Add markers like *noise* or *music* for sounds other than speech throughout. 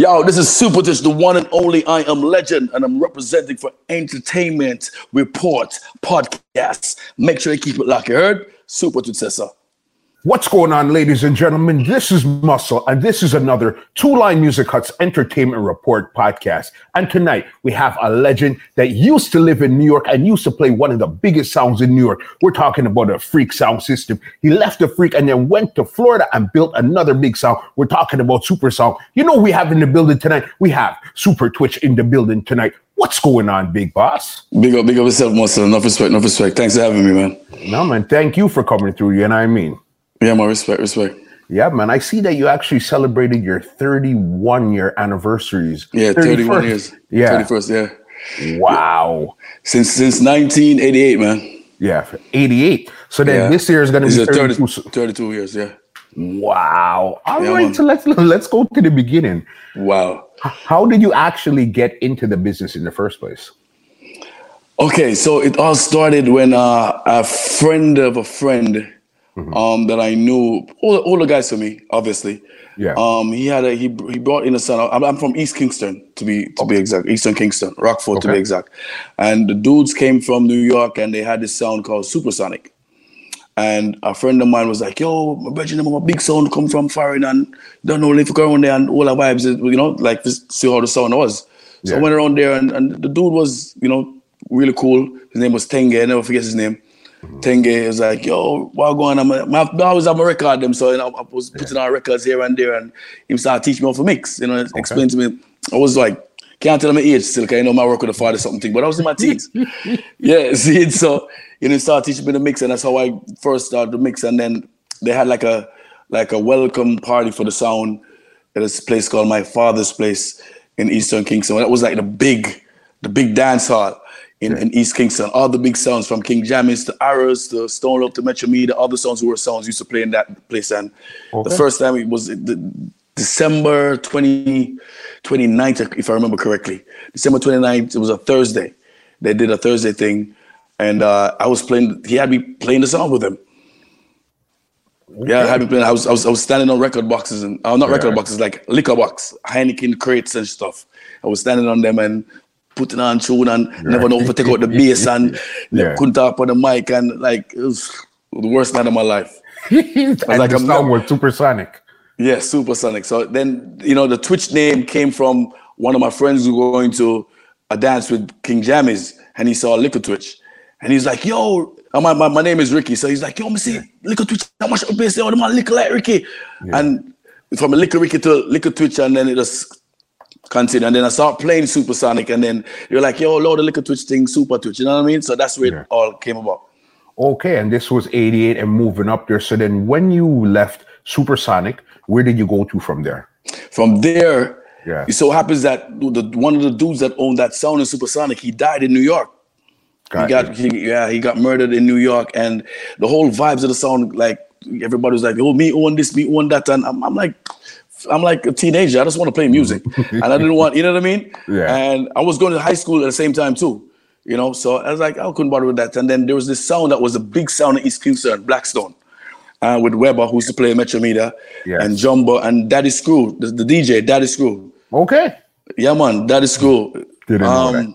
Yo, this is Super Twitch, the one and only I am legend, and I'm representing for Entertainment Report Podcast. Make sure you keep it locked. You heard? Super so. What's going on, ladies and gentlemen? This is Muscle, and this is another Two Line Music Hut's Entertainment Report podcast. And tonight we have a legend that used to live in New York and used to play one of the biggest sounds in New York. We're talking about a freak sound system. He left the freak and then went to Florida and built another big sound. We're talking about Super Sound. You know, we have in the building tonight, we have Super Twitch in the building tonight. What's going on, big boss? Big up, big up yourself, Muscle. Enough respect, enough respect. Thanks for having me, man. No, man, thank you for coming through. You know what I mean? Yeah, my respect, respect. Yeah, man. I see that you actually celebrated your 31 year anniversaries. Yeah, 31 years. Yeah. 31st, yeah. Wow. Since since 1988, man. Yeah, 88. So then Yeah. this year is going to be 32. 30, 32 years, yeah. Wow. All Yeah, right, so let's let's go to the beginning. Wow. How did you actually get into the business in the first place? Okay, so it all started when uh, a friend of a friend um, that I knew, all, the guys for me, obviously. Yeah. Um, he had a he he brought in a son. I'm, I'm from East Kingston to be to be exact, Eastern Kingston, Rockfort to be exact. And the dudes came from New York and they had this sound called Supersonic. And a friend of mine was like, "Yo, my brother, a big sound come from foreign and don't know if you go around there and all the vibes, you know, like see how the sound was." So I went around there and, and the dude was, you know, really cool. His name was Tenge. I never forget his name. Tenge was like, "Yo, what going on?" I'm, I always have my record them, so you know, I was putting on records here and there, and he started teaching me how to mix. You know, explain to me. I was like, can't tell my age still, cause I know my work with the father something, but I was in my teens. *laughs* yeah, *laughs* see, so you know, started teaching me the mix, and that's how I first started the mix. And then they had like a like a welcome party for the sound at this place called My Father's Place in Eastern Kingston. That was like the big, the big dance hall in, in East Kingston. All the big sounds from King Jammys to Arrows to Stone Love to Metro Media, all the songs were sounds used to play in that place. And the first time it was the, December 20, 29th, if I remember correctly. December 29th, it was a Thursday. They did a Thursday thing. And uh, I was playing, he had me playing the song with him. Yeah, I had me playing. I was, I was, I was standing on record boxes and uh, not record boxes, like liquor box, Heineken crates and stuff. I was standing on them and putting on tune and never know if to take out the bass and *laughs* Yeah. couldn't talk on the mic and like it was the worst night of my life. *laughs* and like, the I'm sound was supersonic. Yeah, supersonic. So then, you know, the Twitch name came from one of my friends who were going to a dance with King Jammys, and he saw Liquor Twitch, and he's like, "Yo, my, my, my name is Ricky." So he's like, "Yo, me see Liquor Twitch, how much say, oh, the man liquor like Ricky," and from a Liquor Ricky to Liquor Twitch, and then it just continued, and then I start playing Supersonic, and then you're like, "Yo, Lord, the Liquor Twitch thing, Super Twitch," you know what I mean? So that's where Yeah. it all came about. Okay, and this was 88 and moving up there. So then when you left Supersonic, where did you go to from there? From there, Yeah. it so happens that the one of the dudes that owned that sound in Supersonic, he died in New York. he got he, yeah, he got murdered in New York, and the whole vibes of the sound, like everybody was like, "Oh, me own this, me own that," and I'm, I'm like, I'm like a teenager. I just want to play music, *laughs* and I didn't want, you know what I mean? Yeah. And I was going to high school at the same time too, you know. So I was like, I couldn't bother with that. And then there was this sound that was a big sound in East Kingston, Blackstone, uh, with Weber, who used to play Metro Media, Yes. and Jumbo and Daddy Screw, the, the DJ, Daddy Screw. Okay. Yeah, man, Daddy Screw. Didn't know that.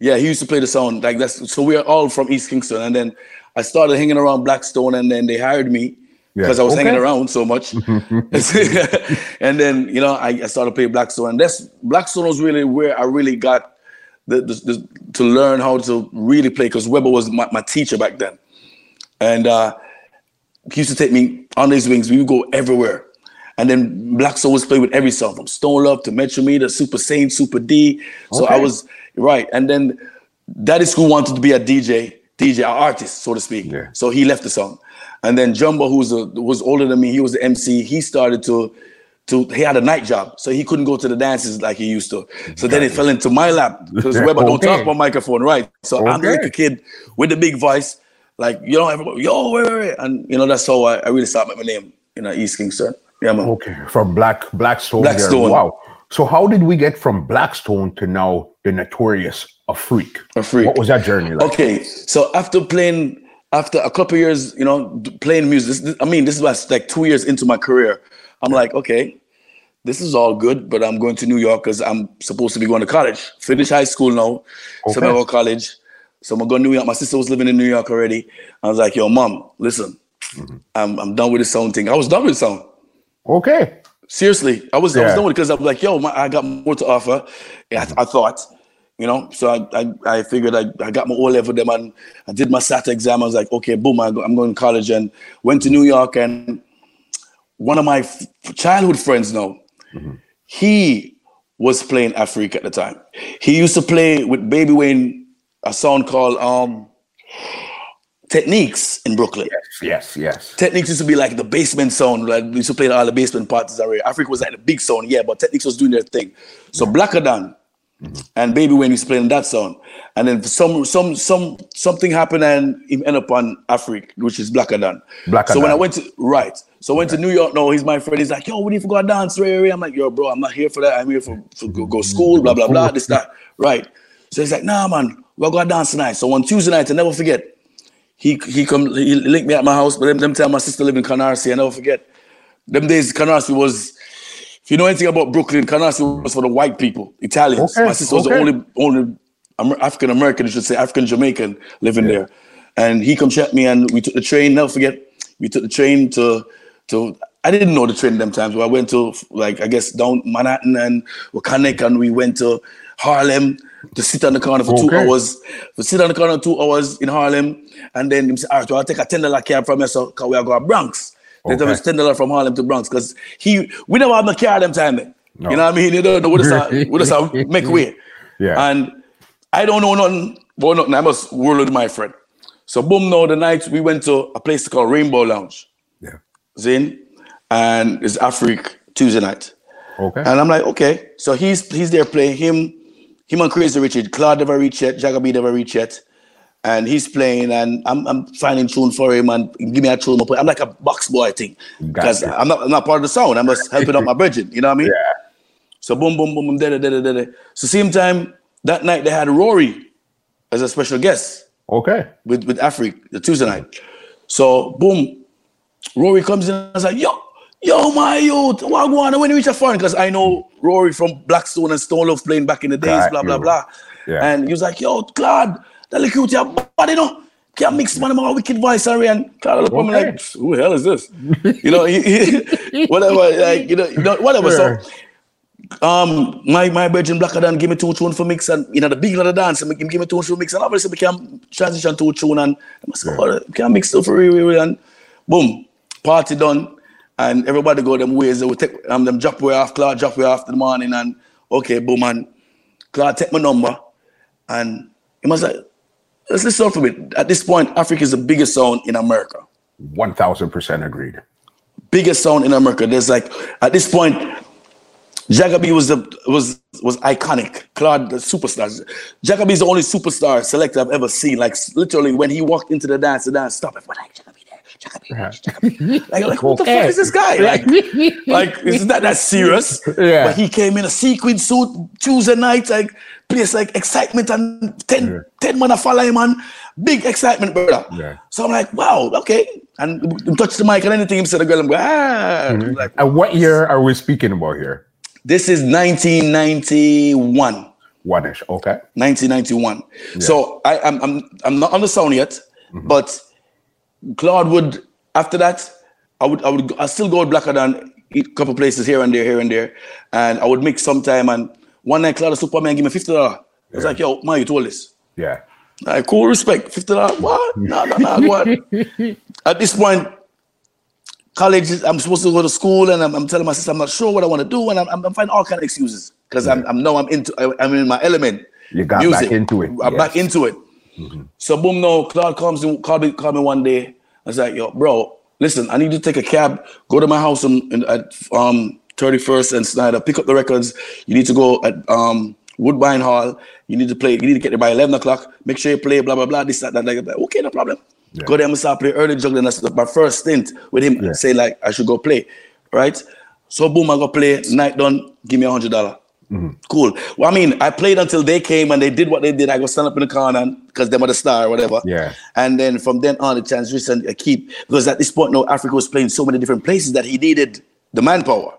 Yeah, he used to play the sound like that's. So we are all from East Kingston, and then I started hanging around Blackstone, and then they hired me Yeah, because I was hanging around so much. *laughs* *laughs* and then you know I, I started playing Blackstone, and that's Blackstone was really where I really got the, the, the to learn how to really play because Weber was my, my teacher back then, and uh, he used to take me on his wings. We would go everywhere. And then Blackstone was played with every song from Stone Love to Metro Media, Super Saint, Super D. So I was right. And then Daddy Screw wanted to be a DJ, DJ, an artist, so to speak. Yeah. So he left the song. And then Jumbo, who was a, was older than me, he was the MC. He started to to he had a night job, so he couldn't go to the dances like he used to. So then it fell into my lap because Weber don't talk on microphone, right? So I'm like a kid with the big voice, like you know, everybody, yo, wait, wait, wait. and you know that's how I, I really started my name you uh, know, East Kingston. Yeah, man. Okay. From Black Blackstone. there. Blackstone. Wow. So how did we get from Blackstone to now the notorious A Freak? A Freak. What was that journey like? Okay, so after playing, after a couple years, you know, playing music. This, I mean, this was like two years into my career. I'm like, okay, this is all good, but I'm going to New York because I'm supposed to be going to college. Finish high school now, so I'm Okay. going to college. So I'm going to New York. My sister was living in New York already. I was like, yo, mom, listen, Mm-hmm. I'm, I'm done with the sound thing. I was done with sound. Okay. Seriously, I was I was done with it because I'm like, yo, my, I got more to offer. Yeah, I, I thought, you know. So I I, I figured I, I got my O level them and I did my SAT exam. I was like, okay, boom, I go, I'm going to college and went to New York and one of my f- childhood friends now, he was playing Africa at the time. He used to play with Baby Wayne a song called um Techniques in Brooklyn. Yes, yes. Yes. Techniques used to be like the basement sound. Like we used to play all the basement parties. Africa was like the big sound, yeah, but Techniques was doing their thing. So Blacker Dan and Baby Wayne was playing that song, And then some some some something happened and he ended up on Africa, which is Blacker Dan. Blacker so when I went to right. So I went to New York. No, he's my friend. He's like, yo, we need to go dance, Ray, Ray. I'm like, yo, bro, I'm not here for that. I'm here for, for go, go school, blah, blah, blah, this, that. Right. So he's like, nah, man, we're gonna dance tonight. So on Tuesday night, I never forget, he he come he linked me at my house, but them, them time my sister live in Canarsie, I never forget. Them days Canarsie was if you know anything about Brooklyn, Canarsie was for the white people, Italians. Okay, My sister was okay. the only only African American, you should say African Jamaican living there. And he come check me and we took the train, never forget, we took the train to to I didn't know the train them times, but I went to like I guess down Manhattan and Wakanic and we went to Harlem to sit on the corner for two hours. To sit on the corner two hours in Harlem, and then him say, all right, well, I'll take a ten dollar cab from you, so we are going to Bronx. Then Okay. okay. ten dollar from Harlem to Bronx, cause he we never have no car them time. Then. No. You know what I mean? You don't know what is *laughs* make way. Yeah. And I don't know nothing about nothing. I must whirl with my friend. So boom, now the night we went to a place called Rainbow Lounge. Yeah. Zin, and it's Africa Tuesday night. Okay. And I'm like, okay. So he's he's there playing him, him and Crazy Richard. Claude never reached yet, Jagabee never reached yet. And he's playing, and I'm, I'm finding tune for him and give me a tune. I'm like a box boy thing. Because Gotcha. I'm not I'm not part of the sound. I'm just helping out my bridging. You know what I mean? yeah. So boom, boom, boom, boom, da da da da da. So same time that night they had Rory as a special guest Okay. with with Africa the Tuesday night. So boom, Rory comes in. I was like, yo, yo, my youth, what go on? When you reach a foreign, because I know Rory from Blackstone and Stone Love playing back in the days, Got blah blah blah. Yeah. And he was like, yo, Claude, that look cute, your body, you know. Can't mix man, my wicked voice. And look at me Okay. like, who the hell is this? you know, *laughs* he, he- whatever, like, you know, you know whatever. Sure. So um my my virgin blacker than give me two tune for mix and you know the big of the dance and give me two tune for mix and obviously we can transition to a tune and I must say, oh, we can mix stuff for real, and boom party done and everybody go them ways they will take um them drop way off Claude drop way off the morning and okay boom and Claude take my number and he must like let's listen for me at this point Africa is the biggest sound in America One thousand percent agreed. biggest sound in America. There's like at this point, Jagabee was the was was iconic. Claude, the superstar. Is the only superstar selector I've ever seen. Like literally, when he walked into the dance, the dance stopped. Everyone like Jagabee there, Jagabee, there, Jagabee. Like, like what the fuck is this guy? Like, *laughs* like it's not that serious. Yeah. But he came in a sequin suit Tuesday night, like place like excitement and 10, Yeah. 10 man follow him man. Big excitement, brother. Yeah. So I'm like, wow, okay. And touch the mic and anything he said, the girl, I'm going, ah. Mm-hmm. Like, And what year are we speaking about here? this is 1991. One ish. Okay. 1991. So I, I'm, I'm, I'm not on the sound yet, but Claude would, after that, I would, I would, I still go with Blacker than a couple places here and there, here and there. And I would make some time. And one night, Claude Superman give me $50. I was like, yo, man, you told this. Yeah. Like, cool respect. Fifty dollars. What? No, no, no. What? At this point, college. I'm supposed to go to school, and I'm, I'm telling my sister I'm not sure what I want to do, and I'm, I'm, I'm finding all kind of excuses because I'm, I'm now I'm into I- I'm in my element. You got back into it, I'm back into it. So boom, no. Claude comes in, called me, called me one day. I was like, yo, bro, listen, I need to take a cab, go to my house in, in, at um 31st and Snyder, pick up the records. You need to go at um Woodbine Hall. You need to play. You need to get there by 11 o'clock. Make sure you play. Blah blah blah. This that that. Like, okay, no problem. Yeah. Go there and start play early juggling. That's my first stint with him. Yeah. Say like I should go play, right? So boom, I go play. Night done. Give me a hundred dollar. Mm-hmm. Cool. Well, I mean, I played until they came and they did what they did. I go stand up in the corner because they were the star or whatever. Yeah. And then from then on, the transition I keep because at this point, no, Africa was playing so many different places that he needed the manpower.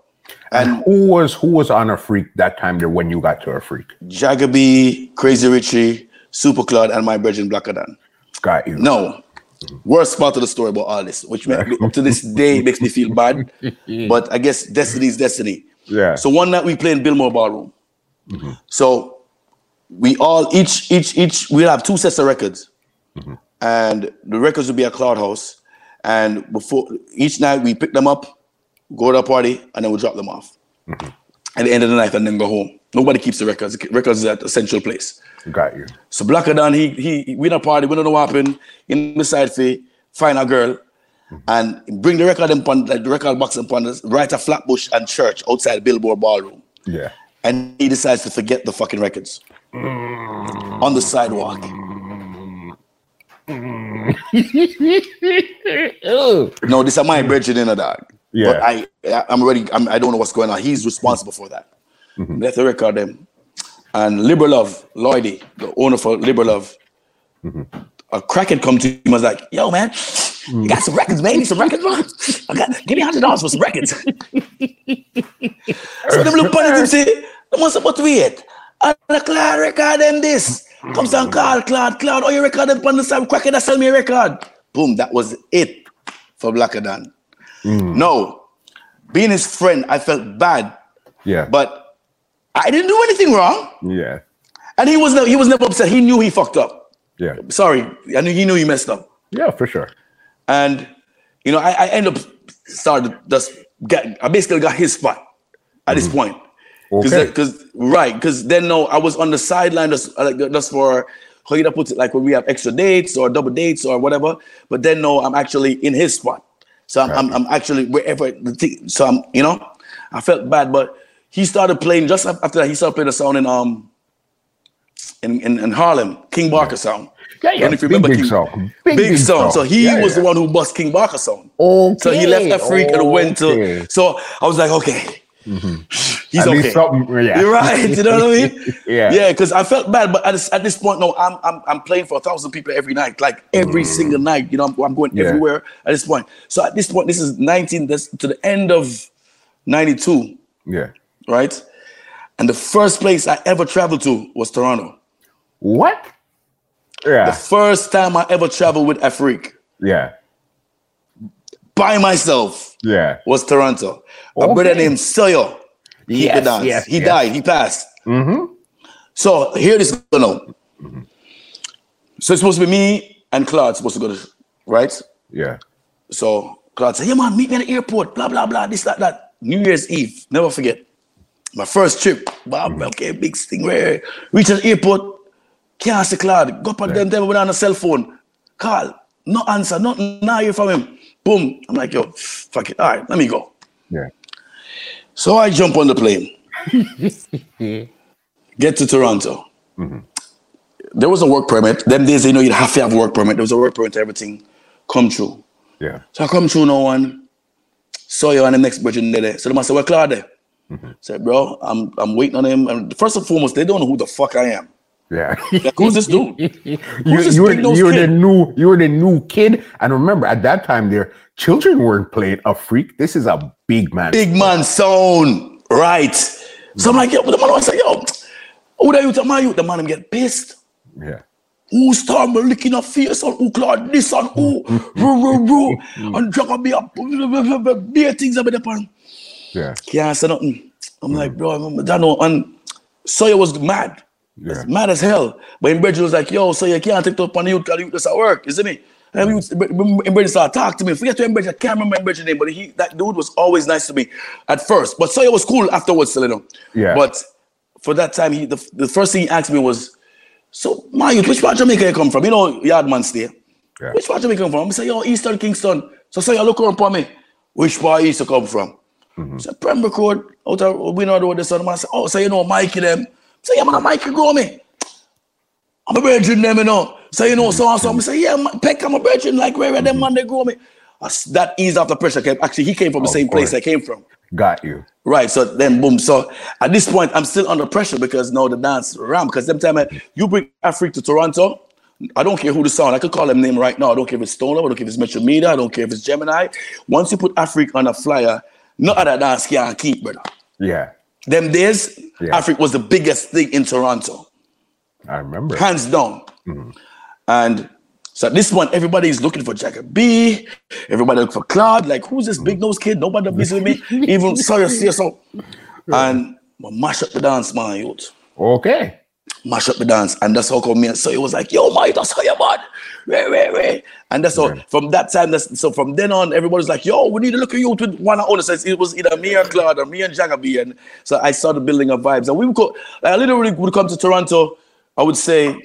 And Who was who was on a freak that time there when you got to a freak? Jagabee, Crazy Richie, Super Claude, and my brethren Blacker Dan. Got you. No. Worst part of the story about all this, which *laughs* make, up to this day makes me feel bad. *laughs* But I guess destiny is destiny. Yeah. So one night we play in Biltmore Ballroom. Mm-hmm. So we all each each each we'll have two sets of records, mm-hmm. and the records will be at Cloud House. And before each night we pick them up, go to a party, and then we drop them off. Mm-hmm. At the end of the night, and then go home. Nobody keeps the records. Records is at a central place. Got you. So Blacker Dan, he he we in a party, we don't know what happened. In the side fee, find a girl Mm-hmm. and bring the record in upon like the record box upon us, right at Flatbush and Church outside Biltmore Ballroom. Yeah. And he decides to forget the fucking records mm-hmm. on the sidewalk. Mm-hmm. *laughs* No, this is my brethren in a dog. Yeah. But I, I'm already I'm, I don't know what's going on. He's responsible for that. Let the record them. And Liberal Love, Lloydie, the owner for Liberal Love, a crackhead come to him and was like, yo man, you got some records, man? You need some records, man? I got, give me hundred dollars for some records. *laughs* so them look at him say, "Them must what we it? And the Claude record them this. Comes down, call Cloud, Cloud. oh you record them on the side, crackhead that sell me a record. Boom, that was it for Blacker Dan. Hmm. No, being his friend, I felt bad, Yeah. but I didn't do anything wrong. yeah. And he was never, he was never upset. He knew he fucked up. Yeah. Sorry, I knew he knew he messed up. Yeah, for sure. And you know, I, I end up started just get. I basically got his spot at this point. Because, Okay. because right, because then no, I was on the sideline just uh, like just for how you put it, like when we have extra dates or double dates or whatever. But then no, I'm actually in his spot, so I'm I'm, I'm actually wherever the thing. So I'm you know, I felt bad, but he started playing just after that. He started playing a sound in um in in, in Harlem, King Barker sound. Yeah, I don't yeah. know if you remember big King, song. Big, Big, big song. song. So he Yeah, was the one who bust King Barker sound. Okay. So he left that freak and went to. okay. So I was like, okay, *sighs* he's Mm-hmm. At okay. least something. Yeah. You're right. You know what I mean? *laughs* Yeah. Yeah. Because I felt bad, but at this, at this point, no, I'm I'm I'm playing for a thousand people every night, like every single night. You know, I'm, I'm going Mm. Yeah. everywhere at this point. So at this point, this is 19. This to the end of 92, Yeah. right? And the first place I ever traveled to was Toronto. What? The first time I ever traveled with Afrik Yeah. by myself Yeah. was Toronto. A brother Okay. named Sawyer. He Yes, could yes, he yes. died. He passed. Mm-hmm. So here this going on. So it's supposed to be me and Claude supposed to go to right. Yeah. So Claude said, "Yeah, man, meet me at the airport. Blah blah blah. This that that. New Year's Eve. Never forget. My first trip. Bob, okay, big thing. Where reach the airport. Can't see Claude. Go up at them. Them with on a cell phone. Call. No answer. Nothing. Now hear from him. Boom. I'm like, yo, fuck it. All right, let me go. Yeah. So I jump on the plane, *laughs* get to Toronto. Mm-hmm. There was a work permit. Them days, you know, you'd have to have a work permit. There was a work permit, everything come true. Yeah. So I come through no one. Saw you on the next bridge in there. So they must say, well, Claude there. Said, bro, I'm I'm waiting on him. And first and foremost, they don't know who the fuck I am. Yeah. Like, who's this dude? *laughs* you, this you were, you were the new you were the new kid and remember at that time there children weren't playing a freak this is a big man Big man sound. Right. So I'm like, yo, but the man was like, yo, who the youth, my youth, the man, him get pissed. yeah Who start me licking a face on who Claude this on who ru, ru, ru, and drug a beer beer things up in the pan. yeah Can't say nothing. I'm mm. like, bro, I'm, I don't know. And Sawyer was mad. Yeah. Mad as hell. But in Bridget was like, yo, so you can't take it up on the youth because you just at work, isn't it? And in Bridget started talking to me. Forget to Bridget, I can't remember Bridget's name, but he that dude was always nice to me at first. But so Sawyer was cool afterwards, you know. Yeah. But for that time, he the, the first thing he asked me was, so my youth, which part of Jamaica you come from? You know, Yardman stay. Yeah. Which part of Jamaica you come from? I say, yo, Eastern Kingston. So say, look around for me. Which part you used to come from? Mm-hmm. So Pembroke Road, out of we know the son. I say, oh, so you know Mikey them. Say, yeah, man, Mikey grow me. I'm a virgin them, you know. So you know, so and so. I say, yeah, man, Peck, I'm a virgin, like where are them mm-hmm. man they grow me. That eased off the pressure. Came. Actually, he came from the same place. I came from. got you Right. So then boom. So at this point, I'm still under pressure because now the dance ram. Because them time I, you bring Africa to Toronto, I don't care who the sound. I could call them name right now. I don't care if it's Stoner, I don't care if it's Metro Media, I don't care if it's Gemini. Once you put Africa on a flyer, none of that dance can keep, brother. Yeah. Them days, Yeah. Africa was the biggest thing in Toronto, I remember. hands down. Mm-hmm. And so at this one, everybody is looking for Jacob B. Everybody looking for Claude. Like, who's this big nose kid? Nobody busy with me. *laughs* Even Sawyer CSO. And I mash up the dance, man, youth. Okay. Mash up the dance. And that's how come me and it was like, yo, man, that's how you man. Ray, ray, ray. And that's all. Yeah. From that time, that's so from then on, everybody's like, yo, we need to look at you with one owner. So it was either me and Claude or me and B. And so I started building up vibes. And we would go, I literally would come to Toronto, I would say,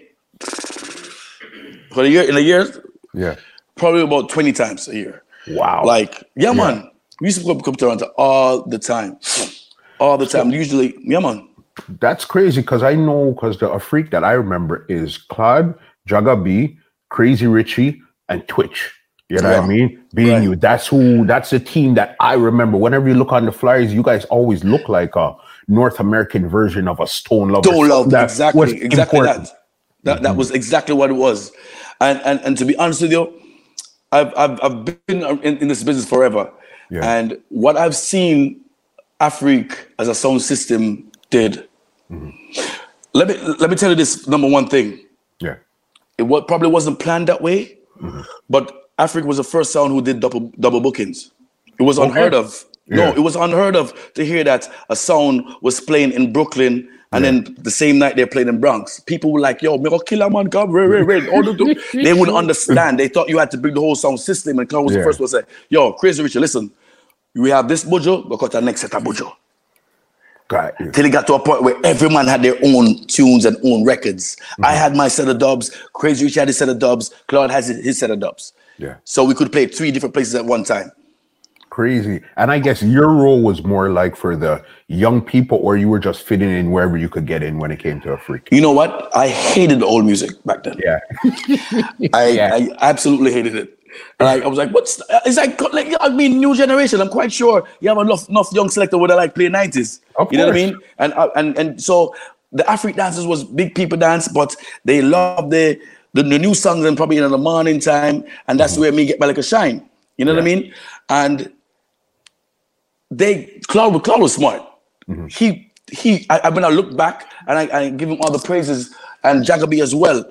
for a year, in a year, Yeah. probably about 20 times a year. Wow. Like, yeah, man. We used to come, come to Toronto all the time. All the time. Usually, yeah, man. That's crazy because I know because the freak that I remember is Claude, Jaga B, Crazy Richie, and Twitch. You know what I mean? Being Right. you, that's who. That's the team that I remember. Whenever you look on the flyers, you guys always look like a North American version of a Stone Love. Love That exactly, was exactly important. that. That that was exactly what it was. And and and to be honest with you, I've I've, I've been in, in this business forever. Yeah. And what I've seen Afrique as a sound system did. Mm-hmm. Let me let me tell you this number one thing. Yeah. it wa- probably wasn't planned that way, Mm-hmm. but Africa was the first sound who did double double bookings. It was unheard of. No, it was unheard of to hear that a sound was playing in Brooklyn and then the same night they're playing in Bronx. People were like, "Yo, me go kill a man, come, ray, ray, ray." All the- the- *laughs* they wouldn't understand. They thought you had to bring the whole sound system. And Clown was Yeah. the first one to say, "Yo, Crazy Richard, listen, we have this bujo, but got the next set of bujo." Got you. till it got to a point where every man had their own tunes and own records. I mm-hmm. had my set of dubs, Crazy Rich had his set of dubs, Claude has his his set of dubs. Yeah. So we could play three different places at one time. Crazy. And I guess your role was more like for the young people, or you were just fitting in wherever you could get in when it came to a freak. You know what? I hated old music back then. Yeah. *laughs* I, Yeah. I absolutely hated it. And I, was like, what's it's like, like I mean, new generation. I'm quite sure you have enough enough young selector would have like play 90s. Of you know what I mean? And uh, and and so the African dances was big people dance, but they loved the the, the new songs and probably in the morning time, and that's where me get my like a shine. You know what I mean? And they Claude, Claude was smart. He he. I, when I look back and I, I give him all the praises and Jagaby as well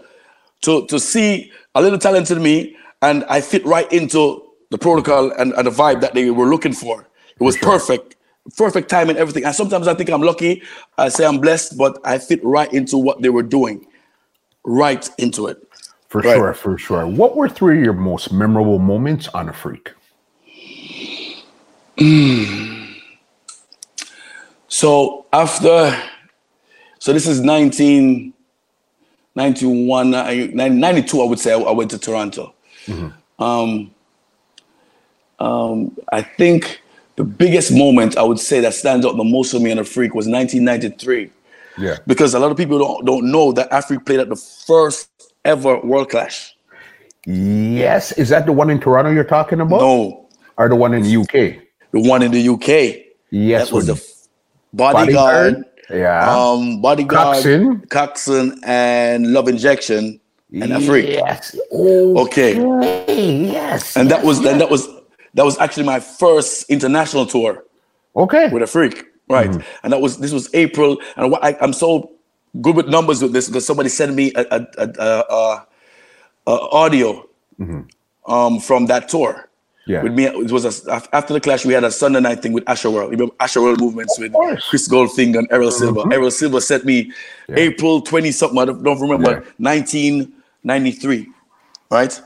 to to see a little talented me, and I fit right into the protocol and, and the vibe that they were looking for. It was perfect, perfect time and everything. And sometimes I think I'm lucky. I say I'm blessed, but I fit right into what they were doing, right into it. For Right. sure, for sure. What were three of your most memorable moments on a freak? So after, so this is 1991, uh, 92, I would say, I went to Toronto. Um, um, I think the biggest moment I would say that stands out the most for me on a freak was 1993. Yeah. Because a lot of people don't, don't know that Africa played at the first ever World Clash. Yes. Is that the one in Toronto you're talking about? No, Or the one in the UK? the one in the UK. Yes. that was the f- bodyguard. Bodyguard? Yeah. Um, bodyguard, Coxsone? Coxsone, and Love Injection, and. Yes. Oh, Okay, yes. and that was then that was that was actually my first international tour okay. with a freak, right? Mm-hmm. And that was this was April, and I, I'm so good with numbers with this because somebody sent me a, a, a, a, a, audio mm-hmm. um, from that tour. Yeah. With me, it was a, after the clash. We had a Sunday night thing with Asher World. You remember Asher World movements with. Chris Goldfinger and Errol Silver. Mm-hmm. Errol Silver sent me April twenty something. I don't don't remember. Yeah. Nineteen ninety three, right?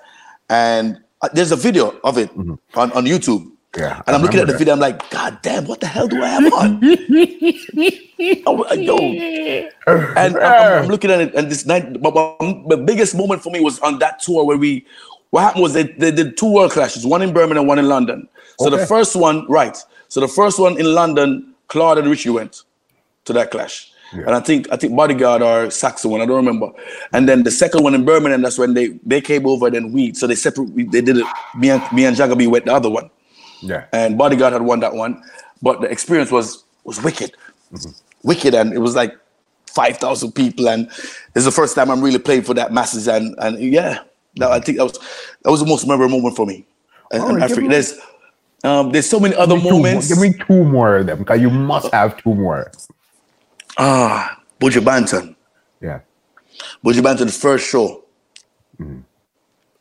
And uh, there's a video of it on, on YouTube. Yeah, And I'm looking at the that. video. I'm like, God damn, what the hell do I have on? *laughs* Oh, uh, yo. *laughs* And I'm, I'm- looking at it, and this night, but, but the biggest moment for me was on that tour where we. What happened was they, they did two world clashes, one in Birmingham one in London. So Okay. the first one, right? So the first one in London, Claude and Richie went to that clash. And I think I think Bodyguard or Saxon one, I don't remember. And then the second one in Birmingham, that's when they they came over. Then we so they separate. we- They did it. Me and me and Jagaby went the other one Yeah. and Bodyguard had won that one, but the experience was was wicked, wicked, and it was like five thousand people, and it's the first time I'm really playing for that masses, and and yeah, that, I think that was that was the most memorable moment for me. And, and Africa, there's Um, there's so many other Give two moments. give me two more of them because you must have two more. Ah, Buju Banton. Yeah. Buju Banton's first show.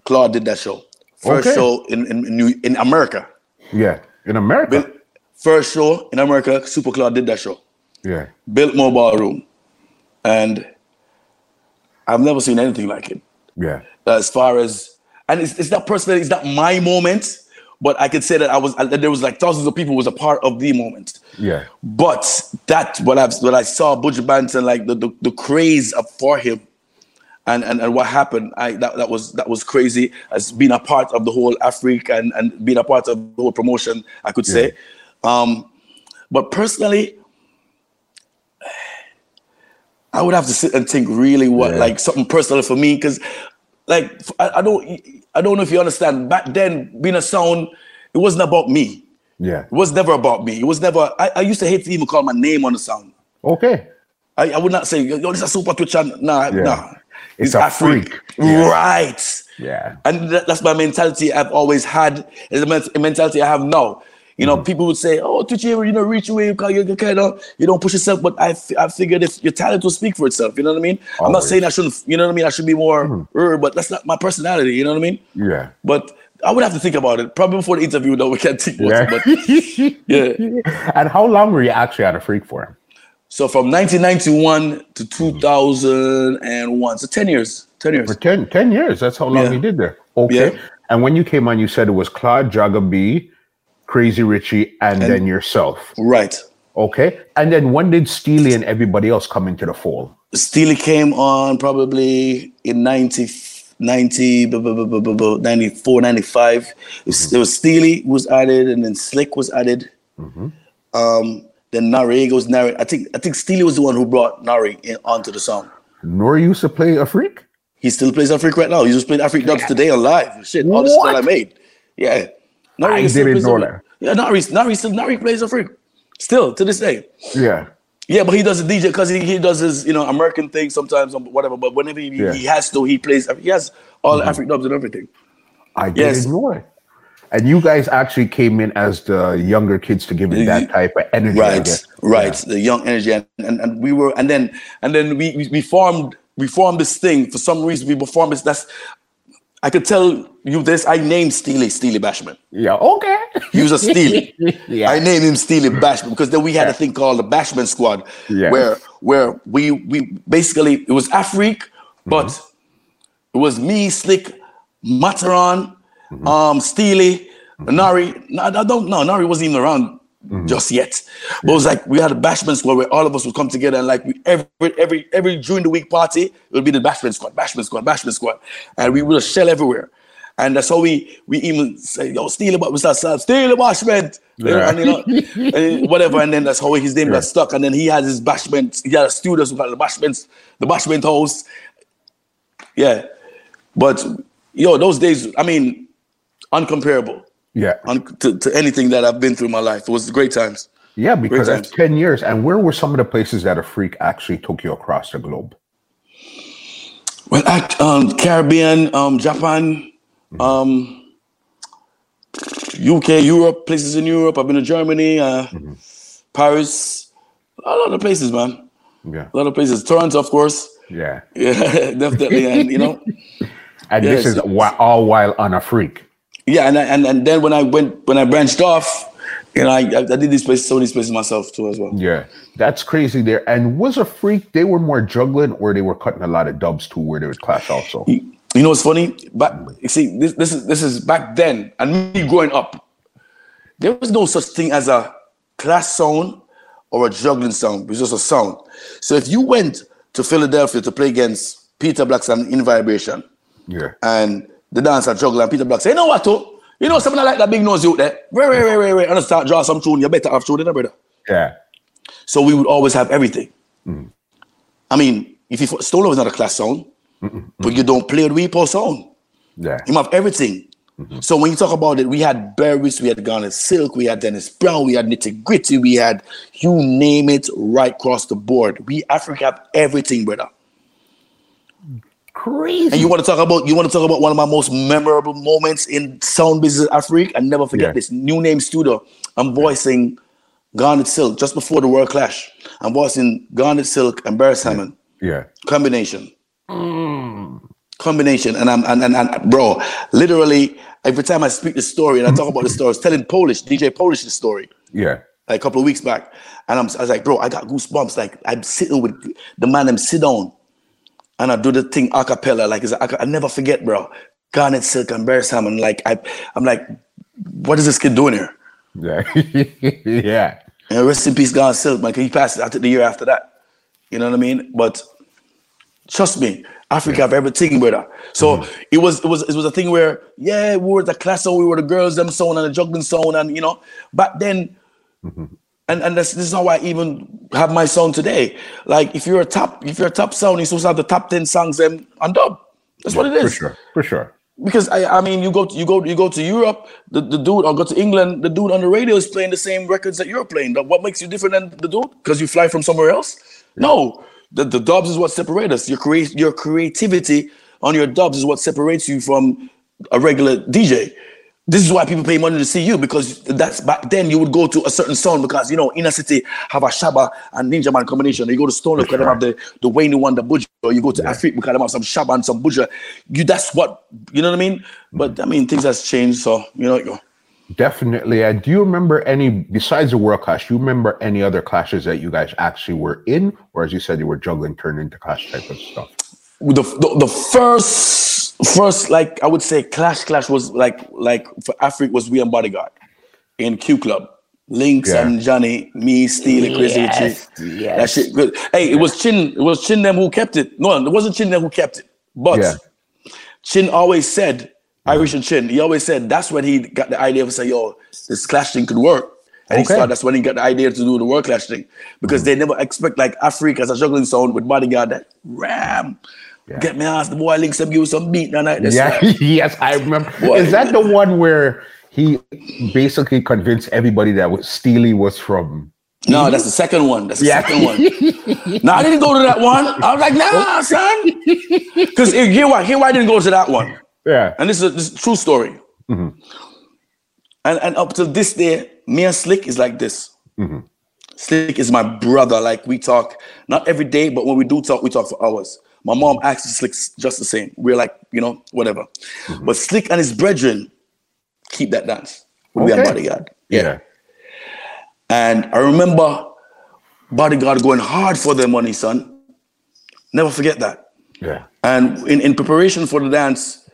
Claude did that show. First Okay. show in in in, New, in America. Yeah. In America. Bill- First show in America. Super Claude did that show. yeah. built Biltmore Ballroom, and I've never seen anything like it. Yeah. as far as and it's, it's not personally it's not my moment but i could say that i was that there was like thousands of people was a part of the moment Yeah. but that what i what i saw Buju Banton like the, the the craze for him and, and and what happened i that, that was that was crazy as being a part of the whole africa and and being a part of the whole promotion i could say um but personally I would have to sit and think really what Yeah. like something personal for me because like I, I don't I don't know if you understand back then being a sound it wasn't about me Yeah. it was never about me it was never I, I used to hate to even call my name on the sound Okay. I, I would not say yo this is a super twitch and nah Yeah. nah It's a Afrik. freak. Yeah. right Yeah. and that, that's my mentality I've always had. It's a a mentality I have now. You Mm-hmm. know, people would say, "Oh, Tucci, you know, reach away you, you kind of you don't push yourself." But I, f- I figured if your talent will speak for itself, you know what I mean. I'm not saying I shouldn't, you know what I mean. I should be more, er, but that's not my personality. You know what I mean. Yeah. But I would have to think about it. Probably before the interview, though, we can't think about Yeah. it. But *laughs* yeah. And how long were you actually at a freak for him? So from 1991 to 2001, so 10 years. 10 years. For 10, 10 years. That's how long Yeah. you did there. Okay. Yeah. And when you came on, you said it was Claude Jagabee, Crazy Richie, and, then yourself. Right. Okay. And then when did Steely and everybody else come into the fold? Steely came on probably in 90, 90 bu- bu- bu- bu- bu- 94, 95. It was, There was Steely was added, and then Slick was added. Um, then Nari was Nari. I think I think Steely was the one who brought Nari in, onto the song. Nor used to play a freak? He still plays a freak right now. He just played Africa dubs today on live. Shit, all the stuff I made. Yeah. Nari I didn't know Afri- Yeah, Nari, Nari still Nari plays Africa. Still to this day. Yeah. Yeah, but he does the DJ because he, he does his you know American thing sometimes or whatever. But whenever he, Yeah. he has to, he plays. He has all the mm-hmm. African dubs and everything. I didn't Yes. know it. And you guys actually came in as the younger kids to give it that type of energy. Right, right. The young energy, and, and, and we were, and then and then we, we we formed we formed this thing for some reason. We performed this. That's I could tell you this. I named Steely Steely Bashman. Yeah. Okay. He was a Steely. *laughs* Yeah. I named him Steely Bashman because then we had a thing called the Bashman Squad, Yeah. where where we we basically it was Afrik, but Mm-hmm. it was me, Slick, Mataran, Mm-hmm. um, Steely, Nari. No, I don't know. Nari wasn't even around Mm-hmm. just yet. But it was like we had a bashment Squad where all of us would come together and like we, every every every during the week party it would be the bashment Squad, bashment Squad, Bashman Squad, and we would shell everywhere. And that's how we we even say, yo, Steely, but we start saying, Steely Bashment. Yeah. And, you know, and whatever. And then that's how his name got stuck. And then he has his bashment. He had a students who got the bashments, the bashment house. Yeah. But yo, those days, I mean, uncomparable Yeah. un- to, to anything that I've been through in my life. It was great times. Yeah, because Great that's times. 10 years. And where were some of the places that a freak actually took you across the globe? Well, act, um, Caribbean, um, Japan, um, UK, Europe, places in Europe. I've been to Germany, uh, Paris, a lot of places, man. Yeah. A lot of places. Toronto, of course. Yeah. *laughs* Yeah, definitely. And you know, *laughs* And this is all while on a freak. Yeah, and I, and and then when I went when I branched off, you know, I I, did these places, so many places myself too as well. Yeah. That's crazy there. And was a freak, they were more juggling or they were cutting a lot of dubs too where they would clash also? You you know what's funny? But you see, this this is this is back then, and me growing up, there was no such thing as a class sound or a juggling sound. It was just a sound. So if you went to Philadelphia to play against Peter Blackson In Vibration, Yeah. and the dancer juggler and Peter Black say, you know what, too? You know something like that big nose you there. Wait, wait, wait, wait, wait. And start draw some tune. You better have tune, brother. Yeah. So we would always have everything. Mm. I mean, if you Stolo is not a class sound, but you don't play the repo sound. Yeah. You have everything. Mm-hmm. So when you talk about it, we had Beres, we had Garnet Silk, we had Dennis Brown, we had Nitty Gritty, we had you name it right across the board. We Africa have everything, brother. Crazy. And you want to talk about you want to talk about one of my most memorable moments in sound business Afrique? I never forget Yeah. this new name studio. I'm voicing Garnet Silk just before the World Clash. I'm voicing Garnet Silk and Beres Hammond yeah. combination. Mm. Combination, and I'm and, and and bro, literally every time I speak the story and I talk about the story, I was telling Polish DJ Polish the story Yeah. like a couple of weeks back, and I'm I was like, bro, I got goosebumps. Like I'm sitting with the man, them sit down, and I do the thing a cappella. Like it's a, I never forget, bro. Garnet Silk and Beres Hammond. Like I, I'm like, what is this kid doing here? Yeah. *laughs* yeah. And rest in peace, Garnet Silk, man. He passed after the year after that. You know what I mean? But trust me, Africa have everything, brother. So mm-hmm. it was it was it was a thing where yeah, we were the class, so we were the girls, them sound and the juggling sound, and you know. But then, mm-hmm. And and this, this is how I even have my sound today. Like if you're a top, if you're a top sound, you're supposed to have the top ten songs them on dub. That's what it is. For sure. For sure. Because I, I mean, you go to, you go you go to Europe, the, the dude, or go to England, the dude on the radio is playing the same records that you're playing. But what makes you different than the dude? Because you fly from somewhere else? No, the, the dubs is what separates us. Your create your creativity on your dubs is what separates you from a regular DJ. This is why people pay money to see you because that's back then you would go to a certain sound because you know inner city have a Shabba and Ninja Man combination. You go to Stone because they have the the Wayne one, the Buju, or you go to Afrique because they have some Shabba and some Buju. You that's what you know what I mean. But I mean things has changed, so you know. You Definitely. And do you remember any, besides the World Clash, you remember any other clashes that you guys actually were in? Or as you said, you were juggling, turned into clash type of stuff? The, the the first first like I would say clash clash was like like for Africa was we and Bodyguard in Q Club. Links Yeah. and Johnny, me, Steel, and Crazy Yes, Richie. yes. That shit good. Hey, it was Chin, it was Chin them who kept it. No, it wasn't Chin them who kept it. But Yeah. Chin always said, mm-hmm. Irish and Chin, he always said that's when he got the idea of saying, yo, this clash thing could work. And he Okay. started, that's when he got the idea to do the world clash thing. Because mm-hmm. they never expect like Africa as a juggling sound with bodyguard that ram. Yeah. Get me ass the boy links them give you some beat and I that's Yeah, *laughs* yes, I remember. Boy. Is that the one where he basically convinced everybody that Steely was from? No, that's the second one. That's the Yeah. second one. *laughs* no, I didn't go to that one. I was like, nah, son. *laughs* Because here why here why I didn't go to that one. Yeah, And this is a, this is a true story. Mm-hmm. And and up till this day, me and Slick is like this. Mm-hmm. Slick is my brother. Like we talk not every day, but when we do talk, we talk for hours. My mom acts Slick just the same. We're like, you know, whatever. Mm-hmm. But Slick and his brethren keep that dance. We are Okay. bodyguard. yeah, And I remember bodyguard going hard for their money, son. Never forget that. yeah, And in, in preparation for the dance,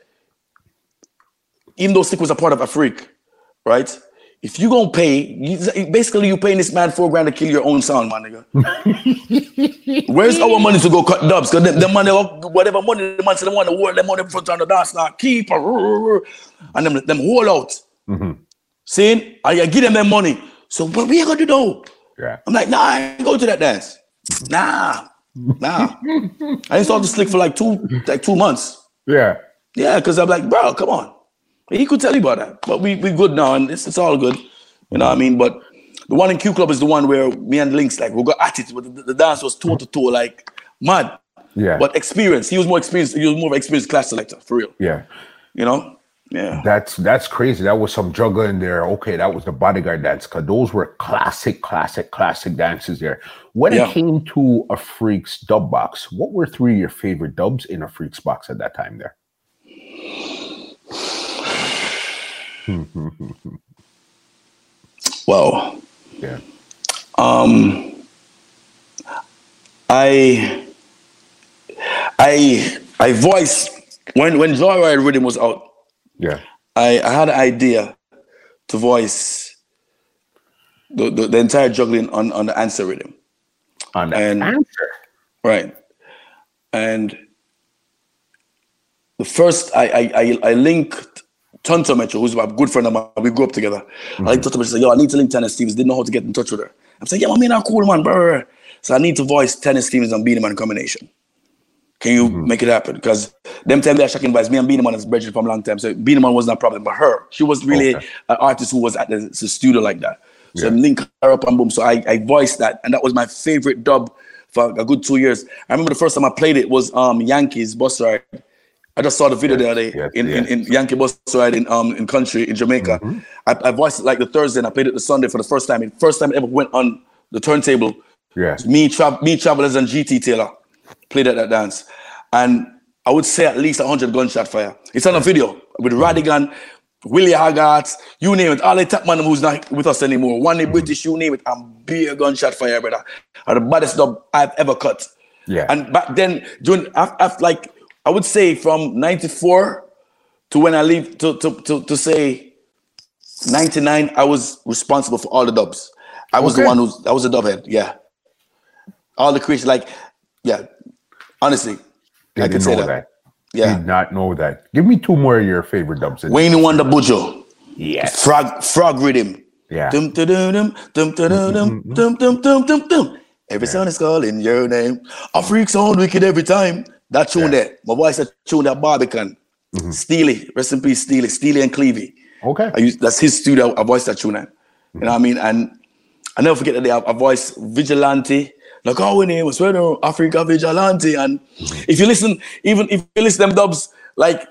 even though Slick was a part of Afrique, right? If you gonna pay, you, basically you paying this man four grand to kill your own son, my nigga. *laughs* Where's our money to go cut dubs? Cause them, them money, whatever money the man say they want to work, them money front on the dance now, keep and them them hold out. Mm-hmm. Saying, I I give them their money. So what we gonna do though? yeah. I'm like, nah, I ain't go to that dance. Nah, nah. *laughs* I didn't start to slick for like two, like two months. Yeah, Yeah, because I'm like, bro, come on. He could tell you about that. But we we good now, and it's, it's all good. You know what I mean? But the one in Q Club is the one where me and Links, like, we got at it. But the, the dance was toe to toe, like, mad. Yeah. But experience. He was more experienced. He was more of an experienced class selector, for real. yeah. You know? Yeah. That's that's crazy. That was some juggling there. Okay, that was the bodyguard dance because those were classic, classic, classic dances there. When Yeah. it came to a freak's dub box, what were three of your favorite dubs in a freak's box at that time there? *laughs* Wow. Yeah. Um, I, I, I voiced when when Joyride Rhythm was out. Yeah. I, I had an idea to voice the, the, the entire juggling on, on the answer rhythm. On the And- answer. Right. And the first I I I, I linked Tanto Metro, who's my good friend of mine. We grew up together. I linked Tanto Metro, said, yo, I need to link Tanya Stephens. Didn't know how to get in touch with her. I'm saying, yeah, my man are cool, man, bro. So I need to voice Tanya Stephens and Beenie Man combination. Can you make it happen? Because them time they are shocking vibes. Me and Beenie Man is bridging from a long time. So Beenie Man wasn't a problem, but her, she was really Okay. an artist who was at the, the studio like that. So Yeah. I link her up and boom. So I, I voiced that, and that was my favorite dub for a good two years. I remember the first time I played it was um Yankees bus ride. I just saw the video the other day yes, in, yes. in, in Yankee bus ride in um in country in Jamaica. Mm-hmm. I, I voiced it like the Thursday and I played it the Sunday for the first time. The first time I ever went on the turntable. Yeah. Me, tra- me, travelers, and GT Taylor played at that dance, and I would say at least hundred gunshot fire. It's on a video with Ratigan, Willie Haggart, you name it. All the top man who's not with us anymore. One the British, you name it, and beer gunshot fire, brother. Are the baddest dub I've ever cut. Yeah. And back then, during after, like I would say from '94 to when I leave to to to, to say '99, I was responsible for all the dubs. I was the one who's I was a dub head. Yeah. All the creation, like, yeah. Honestly, I Didn't can say that. that. Yeah. Did not know that. Give me two more of your favorite dubs. in- Wayne Wonder Buju. Yes. Frog frog rhythm. Yeah. Dum dum dum dum dum dum dum dum mm-hmm. dum dum dum dum. Every sound is calling your name. A freak sound wicked every time. That tune Yeah. there. My voice that tune that Barbican. Mm-hmm. Steely. Rest in peace, Steely. Steely and Clevey. Okay. Use that's his studio. I voiced that tune. at. You know mm-hmm. what I mean? And I never forget that day I, I voiced Vigilante. Like oh, our name was Africa Vigilante. And mm-hmm. if you listen, even if you listen to them dubs, like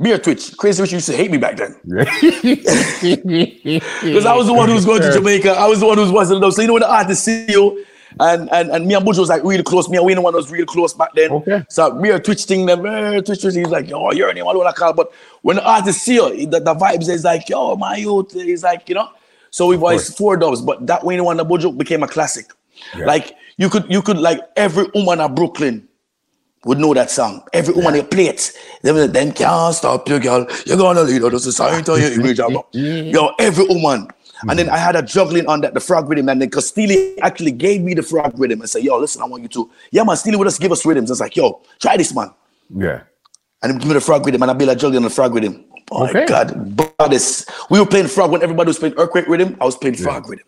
Beer Twitch, Crazy Rich used to hate me back then. Because *laughs* I was the one who was going to *laughs* Jamaica. I was the one who was watching those. So you know when the artists see you, and and, and me and Buju was like really close. Me and Wayne Wonder was really close back then. Okay. So we are Twitch thing them, eh, Twitch Twitch. He's like, yo, you're name, I don't want to call. But when the artists see you, the, the vibes is like, yo, my youth. He's like, you know. So we voiced four dubs, but that Wayne Wonder the Buju became a classic. Yeah. Like you could you could like every woman of Brooklyn would know that song. Every woman they play it. They will then can't stop you, girl. You're gonna lead the society. your image. *laughs* Yo, every woman. And then mm. I had a juggling on that, the frog rhythm. And then because Steely actually gave me the frog rhythm and said, Yo, listen, I want you to. Yeah, man, Steely would just give us rhythms. I was like, Yo, try this, man. yeah. And he give me the frog rhythm, and I built a juggling on the frog rhythm. Oh Okay. my God. Baddest. We were playing frog when everybody was playing earthquake rhythm. I was playing frog rhythm.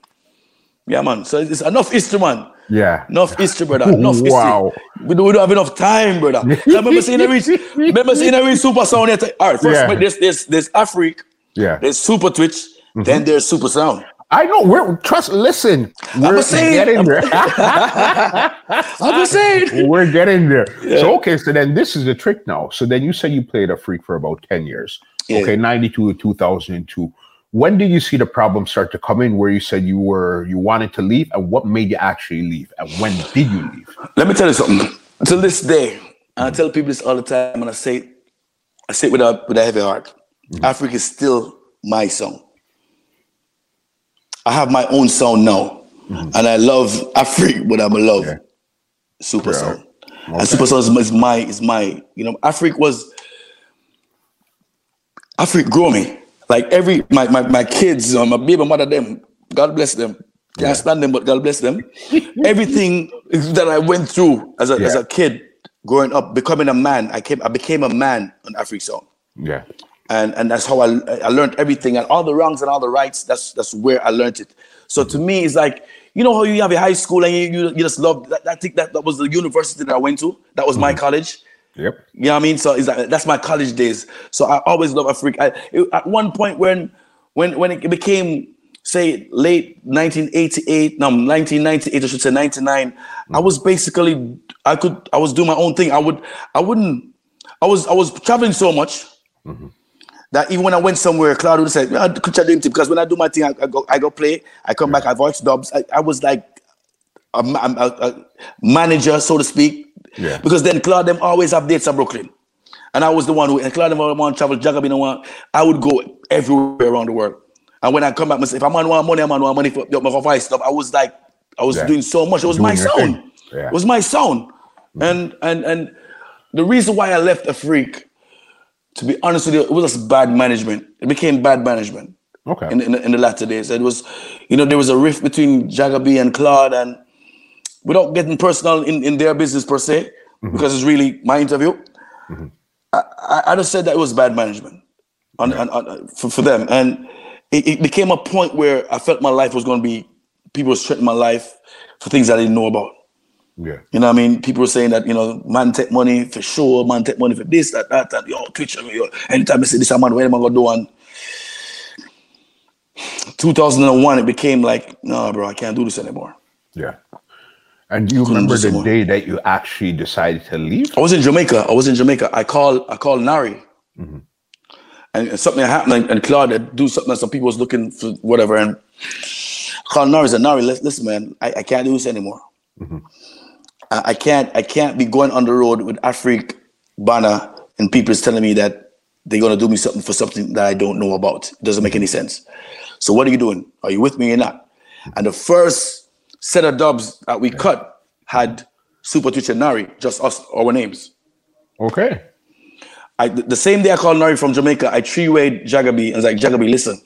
Yeah, man. So it's enough history, man. Yeah. Enough history, brother. Enough *laughs* history. Wow. We don't, we don't have enough time, brother. *laughs* I remember seeing a reach. Remember seeing a reach super sound. All right, first Yeah. there's there's there's Afrique, Yeah. there's super twitch, Mm-hmm. then there's super sound. I know. We're trust. Listen, we're saying. getting there. *laughs* I'm just saying. *laughs* we're getting there. So okay. So then this is the trick now. So then you said you played a freak for about ten years. Yeah. Okay, ninety two to two thousand and two. When did you see the problem start to come in? Where you said you were you wanted to leave, and what made you actually leave? And when did you leave? Let me tell you something. Till this day, I tell people this all the time, and I say, I say it with a with a heavy heart. Mm-hmm. Africa is still my song. I have my own sound now, and I love Africa, but I'm a love Yeah. super Yeah. sound. And super sound is, my is my you know Africa was Africa grow me. Like every my my, my kids uh, my baby mother them God bless them. Can't stand them but God bless them. *laughs* Everything that I went through as a as a kid growing up becoming a man I came I became a man on Africa song. Yeah. And and that's how I I learned everything and all the wrongs and all the rights. That's that's where I learned it. So to me, it's like you know how you have a high school and you you, you just love that. I think that that was the university that I went to. That was my mm-hmm. college. Yep. You know what I mean? So is that that's my college days. So I always love Africa. I, it- at one point when when when it became say late 1988, no 1998, I should say 99, I mm-hmm. was basically I could I was doing my own thing. I would I wouldn't I was I was traveling so much mm-hmm. That even when I went somewhere, Claude would say, "Yeah, you do? Because when I do my thing, I, I go I go play, I come back, I voice dubs. I, I was like a, a, a manager, so to speak. Yeah. Because then Claude them always updates dates at Brooklyn. And I was the one who, and Claude them all want to travel, Jagabin and want, I would go everywhere around the world. And when I come back, say, if I'm on one money, I'm on one money for, for voice stuff. I was like, I was Yeah. doing so much. It was Doing my sound. Yeah. It was my sound. Mm-hmm. And, and, and the reason why I left a freak, to be honest with you, it was just bad management. It became bad management Okay. in, in, the- in the latter days. It was, you know, there was a rift between Jagabi and Claude, and without getting personal in, in their business per se, mm-hmm. because it's really my interview, mm-hmm. I, I, I just said that it was bad management on, on, on, for, for them. And it, it became a point where I felt my life was going to be, people were threatening my life for things I didn't know about. Yeah. You know what I mean? People were saying that, you know, man take money for sure, man take money for this, that, that, that. Yo, Twitch, yo, anytime I see this, I'm man, what am I going to do? And 2001, it became like, no, bro, I can't do this anymore. Yeah. And you remember the some more. day that you actually decided to leave? I was in Jamaica. I was in Jamaica. I called I called Nari. Mm-hmm. And, and something happened and, and Claude had do something and some people was looking for whatever and I called Nari and said, Nari, listen, listen man, I, I can't do this anymore. Mm-hmm. I, can't I can't be going on the road with Afrique banner and people is telling me that they're gonna do me something for something that I don't know about. It doesn't make any sense. So what are you doing? Are you with me or not? And the first set of dubs that we cut had Super Twitch and Nari, just us, our names. Okay. I, the same day I called Nari from Jamaica, I three-wayed Jagaby and was like, Jagaby, listen,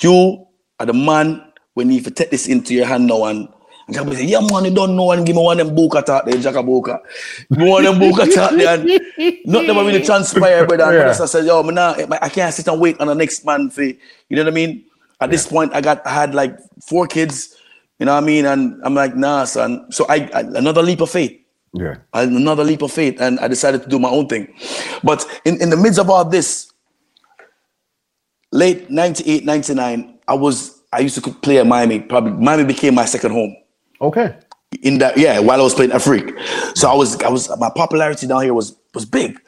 you are the man we need to take this into your hand now. And, and Jagaby said, yeah, man, you don't know and give me one of them Boka talk there, Jagaboka. Give me one of them Boka talk there. And not never really transpire, brother. And Yeah. I said, yo, man, nah, I can't sit and wait on the next man for, you know what I mean? At this point, I got, I had like four kids, you know what I mean? And I'm like, nah, son. So I, I another leap of faith Yeah. another leap of faith and I decided to do my own thing. But in, in the midst of all this, late 98, 99, I was I used to play at Miami. Probably Miami became my second home. Okay. In that, yeah, while I was playing Afrique. So I was I was my popularity down here was was big.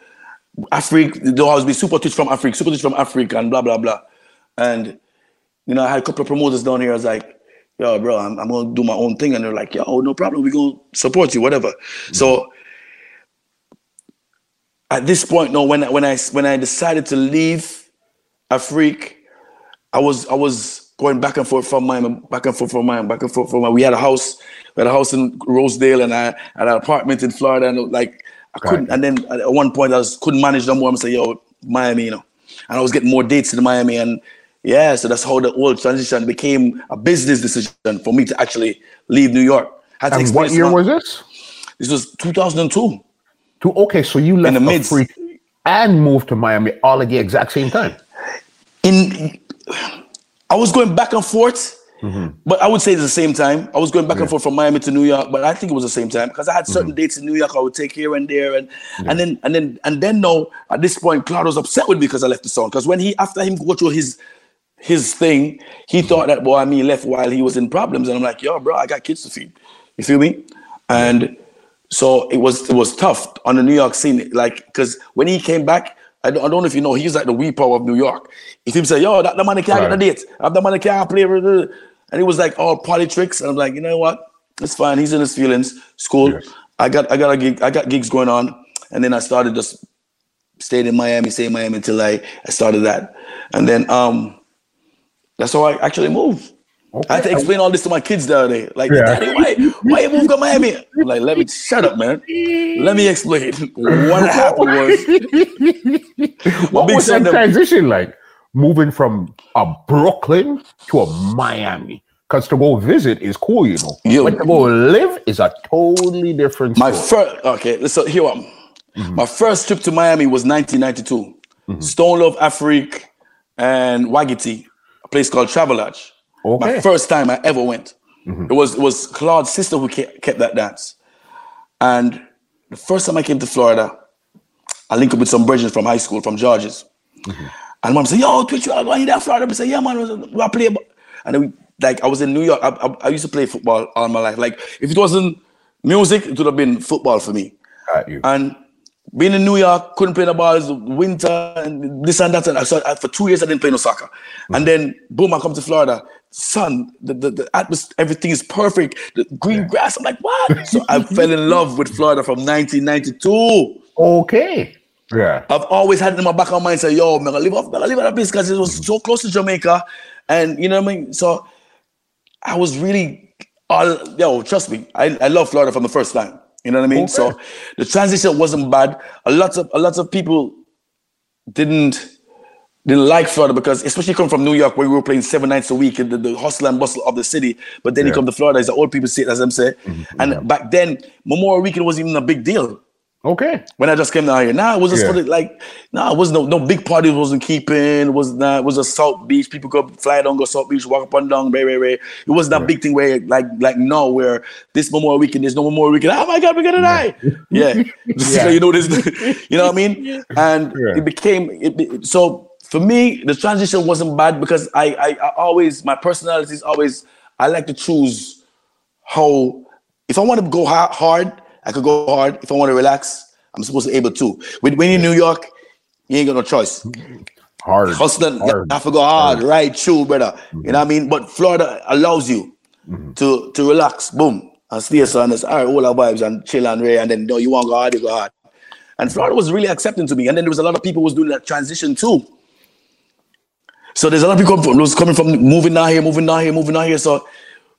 Afrique, though I was be super touch from Afrique, super touch from Afrique, and blah blah blah. And you know, I had a couple of promoters down here. I was like, yo, bro, I'm, I'm gonna do my own thing. And they're like, yo, no problem, we're gonna support you, whatever. So mm-hmm. at this point, no, when I when I when I decided to leave Afrique, I was I was going back and forth from Miami, back and forth from Miami, back and forth from Miami. We had a house, we had a house in Rosedale, and I had an apartment in Florida, and like I couldn't. Right. And then at one point, I was couldn't manage no more. I'm saying, yo, Miami, you know, and I was getting more dates in Miami, and yeah, so that's how the whole transition became a business decision for me to actually leave New York. Had And what year my- was this? This was 2002. To, okay, so you left the the midst. and moved to Miami all at the exact same time. in I was going back and forth, mm-hmm. but I would say it's the same time. I was going back and forth from Miami to New York, but I think it was the same time because I had certain mm-hmm. dates in New York I would take here and there, and and then and then and then no, at this point, Claude was upset with me because I left the song. Because when he after him go through his his thing, he mm-hmm. thought that boy I mean left while he was in problems, and I'm like, yo, bro, I got kids to feed. You feel me? And so it was it was tough on the New York scene, like because when he came back, I don't, I don't know if you know, he's like the wee power of New York. If he say, "Yo, that the money can't Right. get a date," "Have the money can't play," blah, blah, blah." and it was like all party tricks, and I'm like, you know what? It's fine. He's in his feelings. School. Yes. I got I got a gig. I got gigs going on, and then I started just stayed in Miami, stayed in Miami until I I started that, and then um, that's how I actually moved. I had to explain all this to my kids the other day. Like, Yeah. Daddy, why, why you moved to Miami? I'm like, let me shut up, man. Let me explain. *laughs* What happened was *laughs* What was that them- transition like? Moving from a Brooklyn to a Miami. Because to go visit is cool, you know. Yo. but to go live is a totally different my first. Okay, so here I'm. Mm-hmm. My first trip to Miami was 1992. Mm-hmm. Stone Love Afrique and Wagiti, a place called Travelodge. Okay. My first time I ever went. Mm-hmm. It was it was Claude's sister who kept that dance. And the first time I came to Florida, I linked up with some brethren from high school, from George's. Mm-hmm. And mom said, yo, Twitch, you are going to Florida? I said, yeah, man, I play. ball." And then we, like, I was in New York. I, I, I used to play football all my life. Like, if it wasn't music, it would have been football for me. And being in New York, couldn't play the ball, it's winter, and this and that. And I so I, for two years, I didn't play no soccer. Mm-hmm. And then, boom, I come to Florida. Sun, the, the, the atmosphere, everything is perfect. The green grass. I'm like, what? so *laughs* I fell in love with Florida from 1992. okay. Yeah. I've always had it in my back of my mind, say, yo, I'm gonna live off, I'm gonna live at that place because it was so close to Jamaica. And you know what I mean? So I was really all yo, trust me, I, I love Florida from the first time. You know what I mean? So the transition wasn't bad. A lot of a lot of people didn't didn't like Florida because especially coming from New York where we were playing seven nights a week in the, the hustle and bustle of the city. But then you come to Florida, it's the old people say it as them say. Mm-hmm. And mm-hmm. back then, Memorial Weekend wasn't even a big deal Okay. when I just came down here. Now it was just Yeah. for the, like, no, it was no no big parties wasn't keeping. It was not. It was a South Beach. People go fly down, go South Beach, walk up and down, ray, ray, ray. It wasn't that big thing where like like now where this Memorial Weekend, there's no Memorial Weekend. Oh my God, we're gonna die. Yeah, Yeah. *laughs* you know this. *laughs* you know what I mean? *laughs* And Yeah. it became it, be- so for me. The transition wasn't bad because I, I I always my personality is always I like to choose how if I want to go ha- hard, I could go hard. If I want to relax, I'm supposed to be able to. When, when you're in New York, you ain't got no choice. Hard. Hustling, hard. you have to go hard, right? True, brother. You know what I mm-hmm. mean? But Florida allows you mm-hmm. to to relax, boom, and stay so and it's all right, all our vibes and chill and ray, and then no, you want to go hard, you go hard. And Florida was really accepting to me. And then there was a lot of people who was doing that transition too. So there's a lot of people from, was coming from moving down here, moving down here, moving down here. So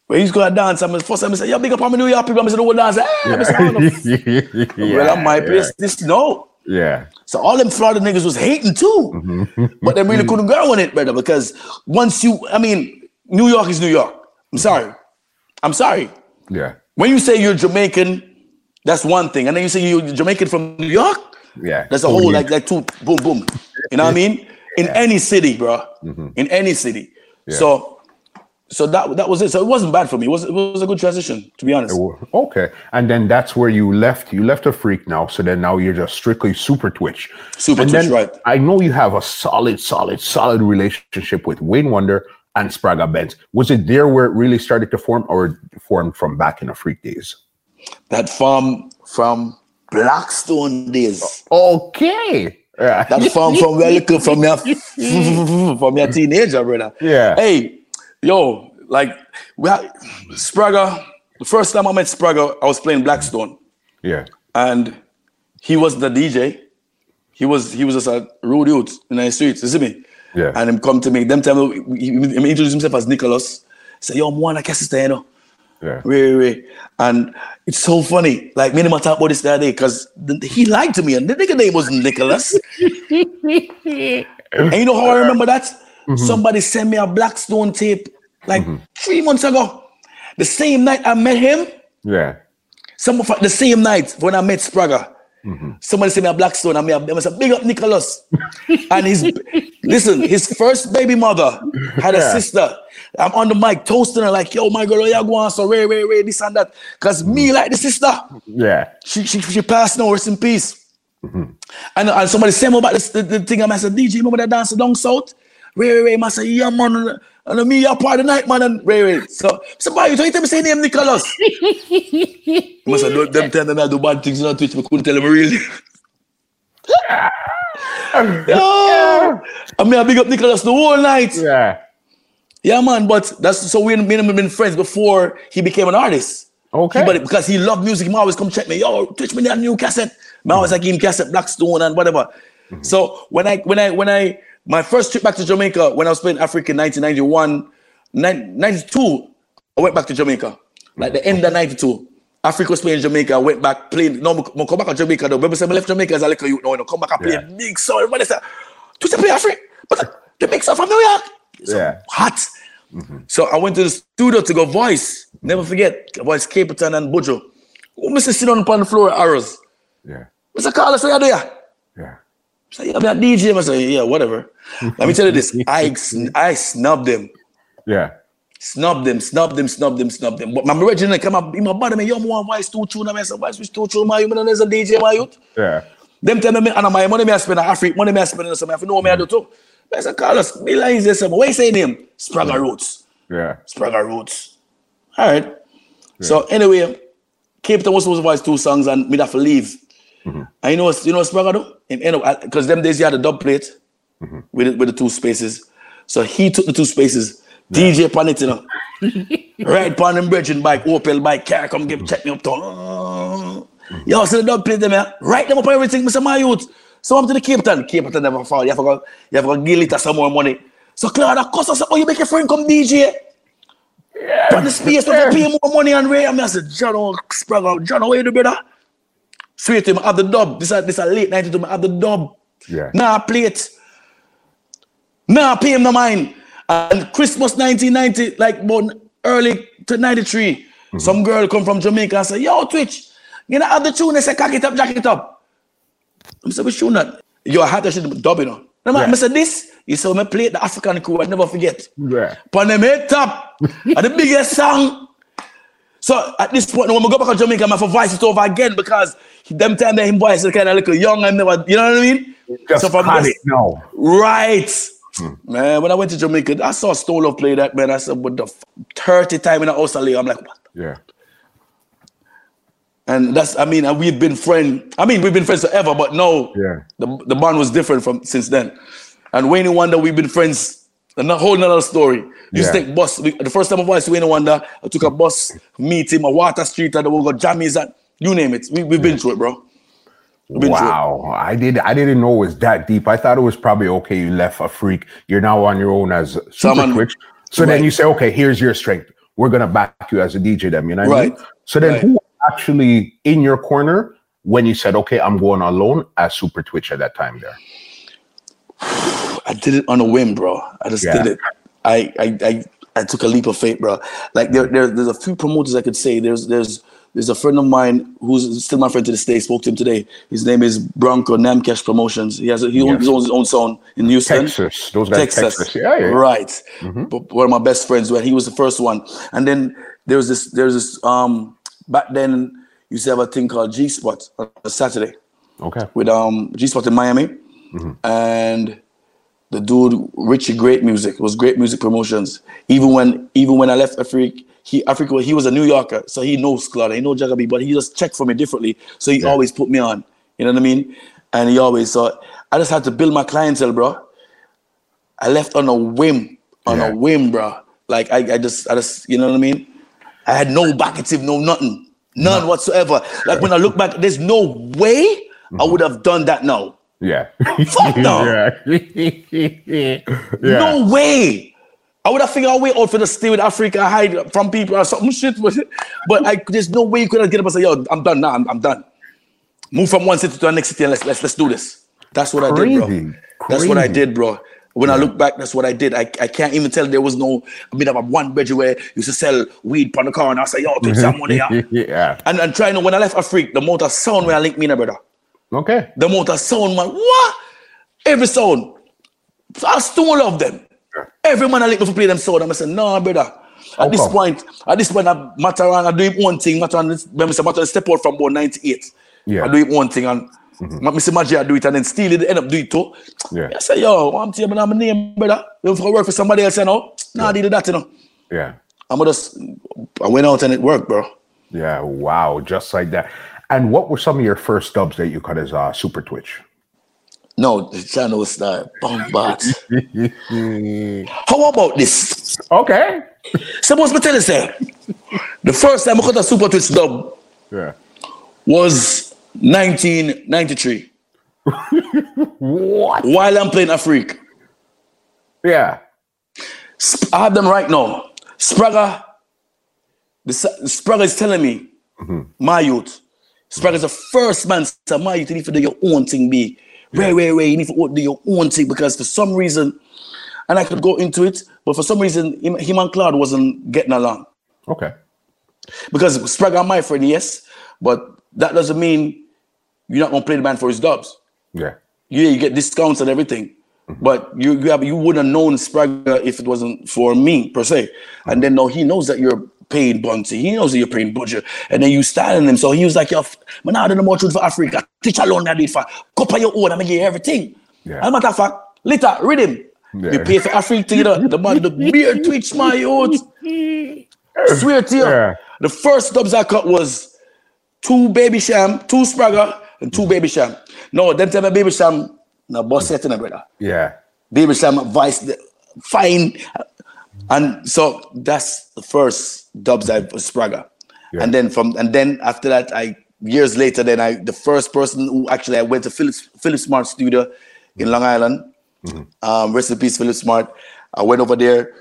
when he's going to dance, I'm the first time I said, yeah, big up on me New York people. I'm said, oh, dance. Hey, "Oh, no." *laughs* well, I'm my place. This no. Yeah. So all them Florida niggas was hating too, mm-hmm. but they really couldn't go on it, brother. Because once you, I mean, New York is New York. I'm sorry, I'm sorry. Yeah. When you say you're Jamaican, that's one thing, and then you say you're Jamaican from New York, Yeah. that's a Oh, whole yeah. like like two boom boom. You know what I mean? In any city, bro. Mm-hmm. In any city. Yeah. So, so that that was it. So it wasn't bad for me. It was it was a good transition, to be honest. Okay. And then that's where you left. You left a freak now. So then now you're just strictly super twitch. Super and Twitch, right. I know you have a solid, solid, solid relationship with Wayne Wonder and Spraga Benz. Was it there where it really started to form or formed from back in the freak days? That farm from Blackstone days. Okay. Yeah. That *laughs* farm from where little from your *laughs* from your teenager, brother. Yeah. Hey, yo, like we had Spraga. The first time I met Spraga, I was playing Blackstone, yeah. and he was the DJ. He was he was just a rude youth in the streets. You see me? Yeah. And him come to me. Them time he, he, introduced himself as Nicholas. Say, yo, I'm one I sister, you know. Yeah. Wait, wait, wait. And it's so funny. Like, me and him talk about this the other day because he lied to me and the nigga name was Nicholas. *laughs* and you know how I remember that? Mm-hmm. Somebody sent me a Blackstone tape like mm-hmm. three months ago. The same night I met him, Yeah. some of the same night when I met Spraga. Mm-hmm. Somebody sent me a Blackstone I mean, I said, big up Nicholas. *laughs* and his, listen, his first baby mother had a Yeah. sister. I'm on the mic toasting her like, yo, my girl, you go on, so ray, ray, ray, this and that. Because mm-hmm. me like the sister, Yeah. she, she, she passed now, rest in peace. Mm-hmm. And, and somebody sent me about this, the, the thing, and I said, DJ, remember that dance down south? Ray, ray, ray, I said, yeah, man. And me, you're part of the night, man. And Ray, ray. So, somebody, you tell me say name Nicholas. I must have done them tell them I do bad things on Twitch, but couldn't tell them really. *laughs* *laughs* yeah. I mean, I big up Nicholas the whole night. Yeah. Yeah, man. But that's so we and him been friends before he became an artist. Okay. But because he loved music, he always come check me. Yo, Twitch me that new cassette. I mm-hmm. always like him cassette Blackstone and whatever. Mm-hmm. So when I when I when I my first trip back to Jamaica when I was playing Africa in 1991, nine- 92, I went back to Jamaica. Like the end of 92. Africa was playing Jamaica. I went back playing. No, I come back to Jamaica though. Remember, I left Jamaica as a little youth. No, no, come back and play Yeah. big song. Everybody said, "Twitch play Africa," but the song from New York. So Yeah. hot. Mm-hmm. So I went to the studio to go voice. Never forget, voice Capleton and Buju. Who Mr. sit on upon the floor arrows? Yeah. Mr. Carlos, what you do ya? Yeah. Say, yeah, I'm a DJ. I say, yeah, whatever. Let me tell you this. I, *laughs* I snubbed them. Yeah. Snub them, snub them, snub them, snub them. But my original come up in my body, me, yo, me want voice two tune. I say, voice two tune, my you, know there's a DJ, my youth. Yeah. Them tell me, and my money me I spend on Africa, money me I spend on something. I know what me I do too. I say, Carlos, be like this. What you say name? Spraga Roots. Yeah. Spraga Roots. All right. So anyway, Capleton was supposed to voice two songs and me have to leave. Mm-hmm. And you know what you know what Spraga do? Him end up because them days he had a dub plate mm-hmm. with the, with the two spaces. So he took the two spaces. DJ pan it, you know. right pan him bridging bike, Opel bike, car come give check me up town. Yo, so the dub plate them here. Write them up on everything, Mr. My youth. So I'm to the Capleton. Cape Town never fall. You have to go, you have to go give it some more money. So Claude, that cost us, oh, you make your friend come DJ. Yeah. But the space to pay more money and Ray. I mean, I said, John, oh, sprung out. John, how you do, brother? Sweet to him, I have the dub. This is this a late night to him, I have the dub. Yeah. Nah, play it. Nah, pay him the mind. And Christmas 1990, like about early to 93, mm-hmm. some girl come from Jamaica and say, Yo, Twitch, you know, have the tune, they say, cock it up, jack it up. I said, which tune that? Yo, I had that shit dub, you know. No, man, Yeah. I said, this, you saw me play the African crew, I never forget. Yeah. Pon them top, *laughs* and the biggest song. So at this point, when we go back to Jamaica, I have to voice it over again because them time that him voice is kind of little young and never, you know what I mean? Just so from had this- it now. Right. Hmm. Man, when I went to Jamaica, I saw Stone Love play that, man. I said, what the f- 30 time in the house, I'm like, what? Yeah. And that's, I mean, and we've been friends. I mean, we've been friends forever, but no, Yeah. the, the bond was different from since then. And Wayne Wonder, we've been friends. And a whole nother story. Used Yeah. to take bus. We, the first time I voiced Wayne Wonder, I took a bus, meet him, a Water Street, and we got jammies and you name it. We, we've been through it, bro. We've been through it. Wow, I did. I didn't know it was that deep. I thought it was probably okay. You left a freak. You're now on your own as Super Someone-. So then you say, okay, here's your strength. We're gonna back you as a DJ. Then you know what I mean? Right. So then, Right. who actually in your corner when you said, okay, I'm going alone as Super Twitch at that time? There. I did it on a whim, bro. I just Yeah. did it. I, I I I took a leap of faith, bro. Like there, there there's a few promoters I could say. There's there's there's a friend of mine who's still my friend to this day. Spoke to him today. His name is Bronco Namcash Promotions. He has a, he Yes. owns, his own sound in Houston. Texas. Those guys, Texas. Texas. Yeah, yeah. Right. Mhm. But one of my best friends, when he was the first one. And then there was this, there's this, um, back then, you used to have a thing called G Spot on a Saturday Okay. with um G Spot in Miami. And the dude, Richie, great music. It was great music promotions. Even when even when I left Africa, he Africa, he was a New Yorker, so he knows Claude, he knows Jagabi, but he just checked for me differently. So he Yeah. always put me on. You know what I mean? And he always so I just had to build my clientele, bro. I left on a whim, on Yeah. a whim, bro. Like I, I just, I just, you know what I mean? I had no backative, no nothing, none whatsoever. Like when I look back, there's no way Mm-hmm. I would have done that now. Yeah. Fuck no. *laughs* yeah. No way. I would have figured a way out for the stay with Africa, hide from people or something *laughs* shit. But, I, there's no way you could have get up and say, yo, I'm done now. I'm, I'm done. Move from one city to the next city and let's let's let's do this. That's what I did, bro. Crazy. That's what I did, bro. When I look back, that's what I did. I, I can't even tell there was no I mean I have one bedroom where used to sell weed on the car and I say, yo, take some money. yeah. *laughs* yeah. And and trying to when I left Africa, the motor sound where I link me in brother. Okay. The motor sound, man. What? Every sound. So I still of them. Every man I like to play them sound. I'm saying, no, brother. At this point, at this point, I matter Mataran, I do it one thing. Mataran, when I say Mataran step out from about 98. Yeah. I do it one thing and mm-hmm. Mr. Magic, I do it and then steal it end up do it too. Yeah. I say, yo, I'm telling you, I'm a name, brother. You to work for somebody else, you know? Nah, I did that, you know. Yeah. I'm gonna just, I went out and it worked, bro. Yeah. Wow. Just like that. And what were some of your first dubs that you cut as uh, Super Twitch? No, the channel was that bombard. How about this? Okay. Suppose me tell you, say, the first time I cut a Super Twitch dub Yeah. was 1993 What? while I'm playing Afrique. Yeah. Sp- I have them right now. Spraga, the Spraga is telling me, mm-hmm. my youth, Spraga is the first man to my youth, you need to do your own thing, be. Wait, wait, wait, you need to do your own thing because for some reason, and I could go into it, but for some reason, him, him and Claude wasn't getting along. Okay. Because Spraga my friend, yes, but that doesn't mean you're not gonna play the band for his dubs. Yeah. Yeah, you get discounts and everything. Mm-hmm. But you you have you wouldn't have known Spraga if it wasn't for me per se. And mm-hmm. then no, he knows that you're paying Bounty. He knows that you're paying Budget. And then you styling him. So he was like, yo, man, I don't know more truth for Africa. Teach alone that for. Couple your own, I'm gonna give you everything. Yeah. As a matter of fact, later, read him. Yeah. You pay for Africa, you know, the man, the beard twitch, my youth. Swear to you. Yeah. The first dubs I cut was two Baby Cham, two Spraga, and two Baby Cham. No, them time a Baby Cham, no boss set in brother. Yeah. Baby Cham vice fine. And so that's the first dubs I was Spraga. Yeah. And then from and then after that, I years later, then I the first person who actually I went to Philip Philip Smart studio in Long Island. Um, rest in peace, Philip Smart. I went over there,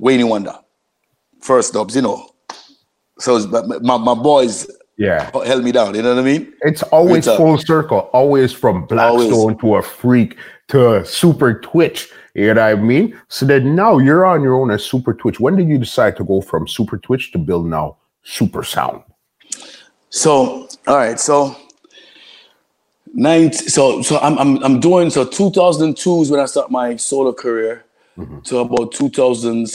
Wayne Wonder. First dubs, you know. So my, my, my boys Yeah. Oh, held me down, you know what I mean? It's always It's full circle, always from Blackstone to a freak to a Super Twitch. You know what I mean? So then now you're on your own as Super Twitch. When did you decide to go from Super Twitch to build now Super Sound? So, all right, so nine. So, so I'm I'm I'm doing so 2002 is when I start my solo career. Mm-hmm. To about 2006,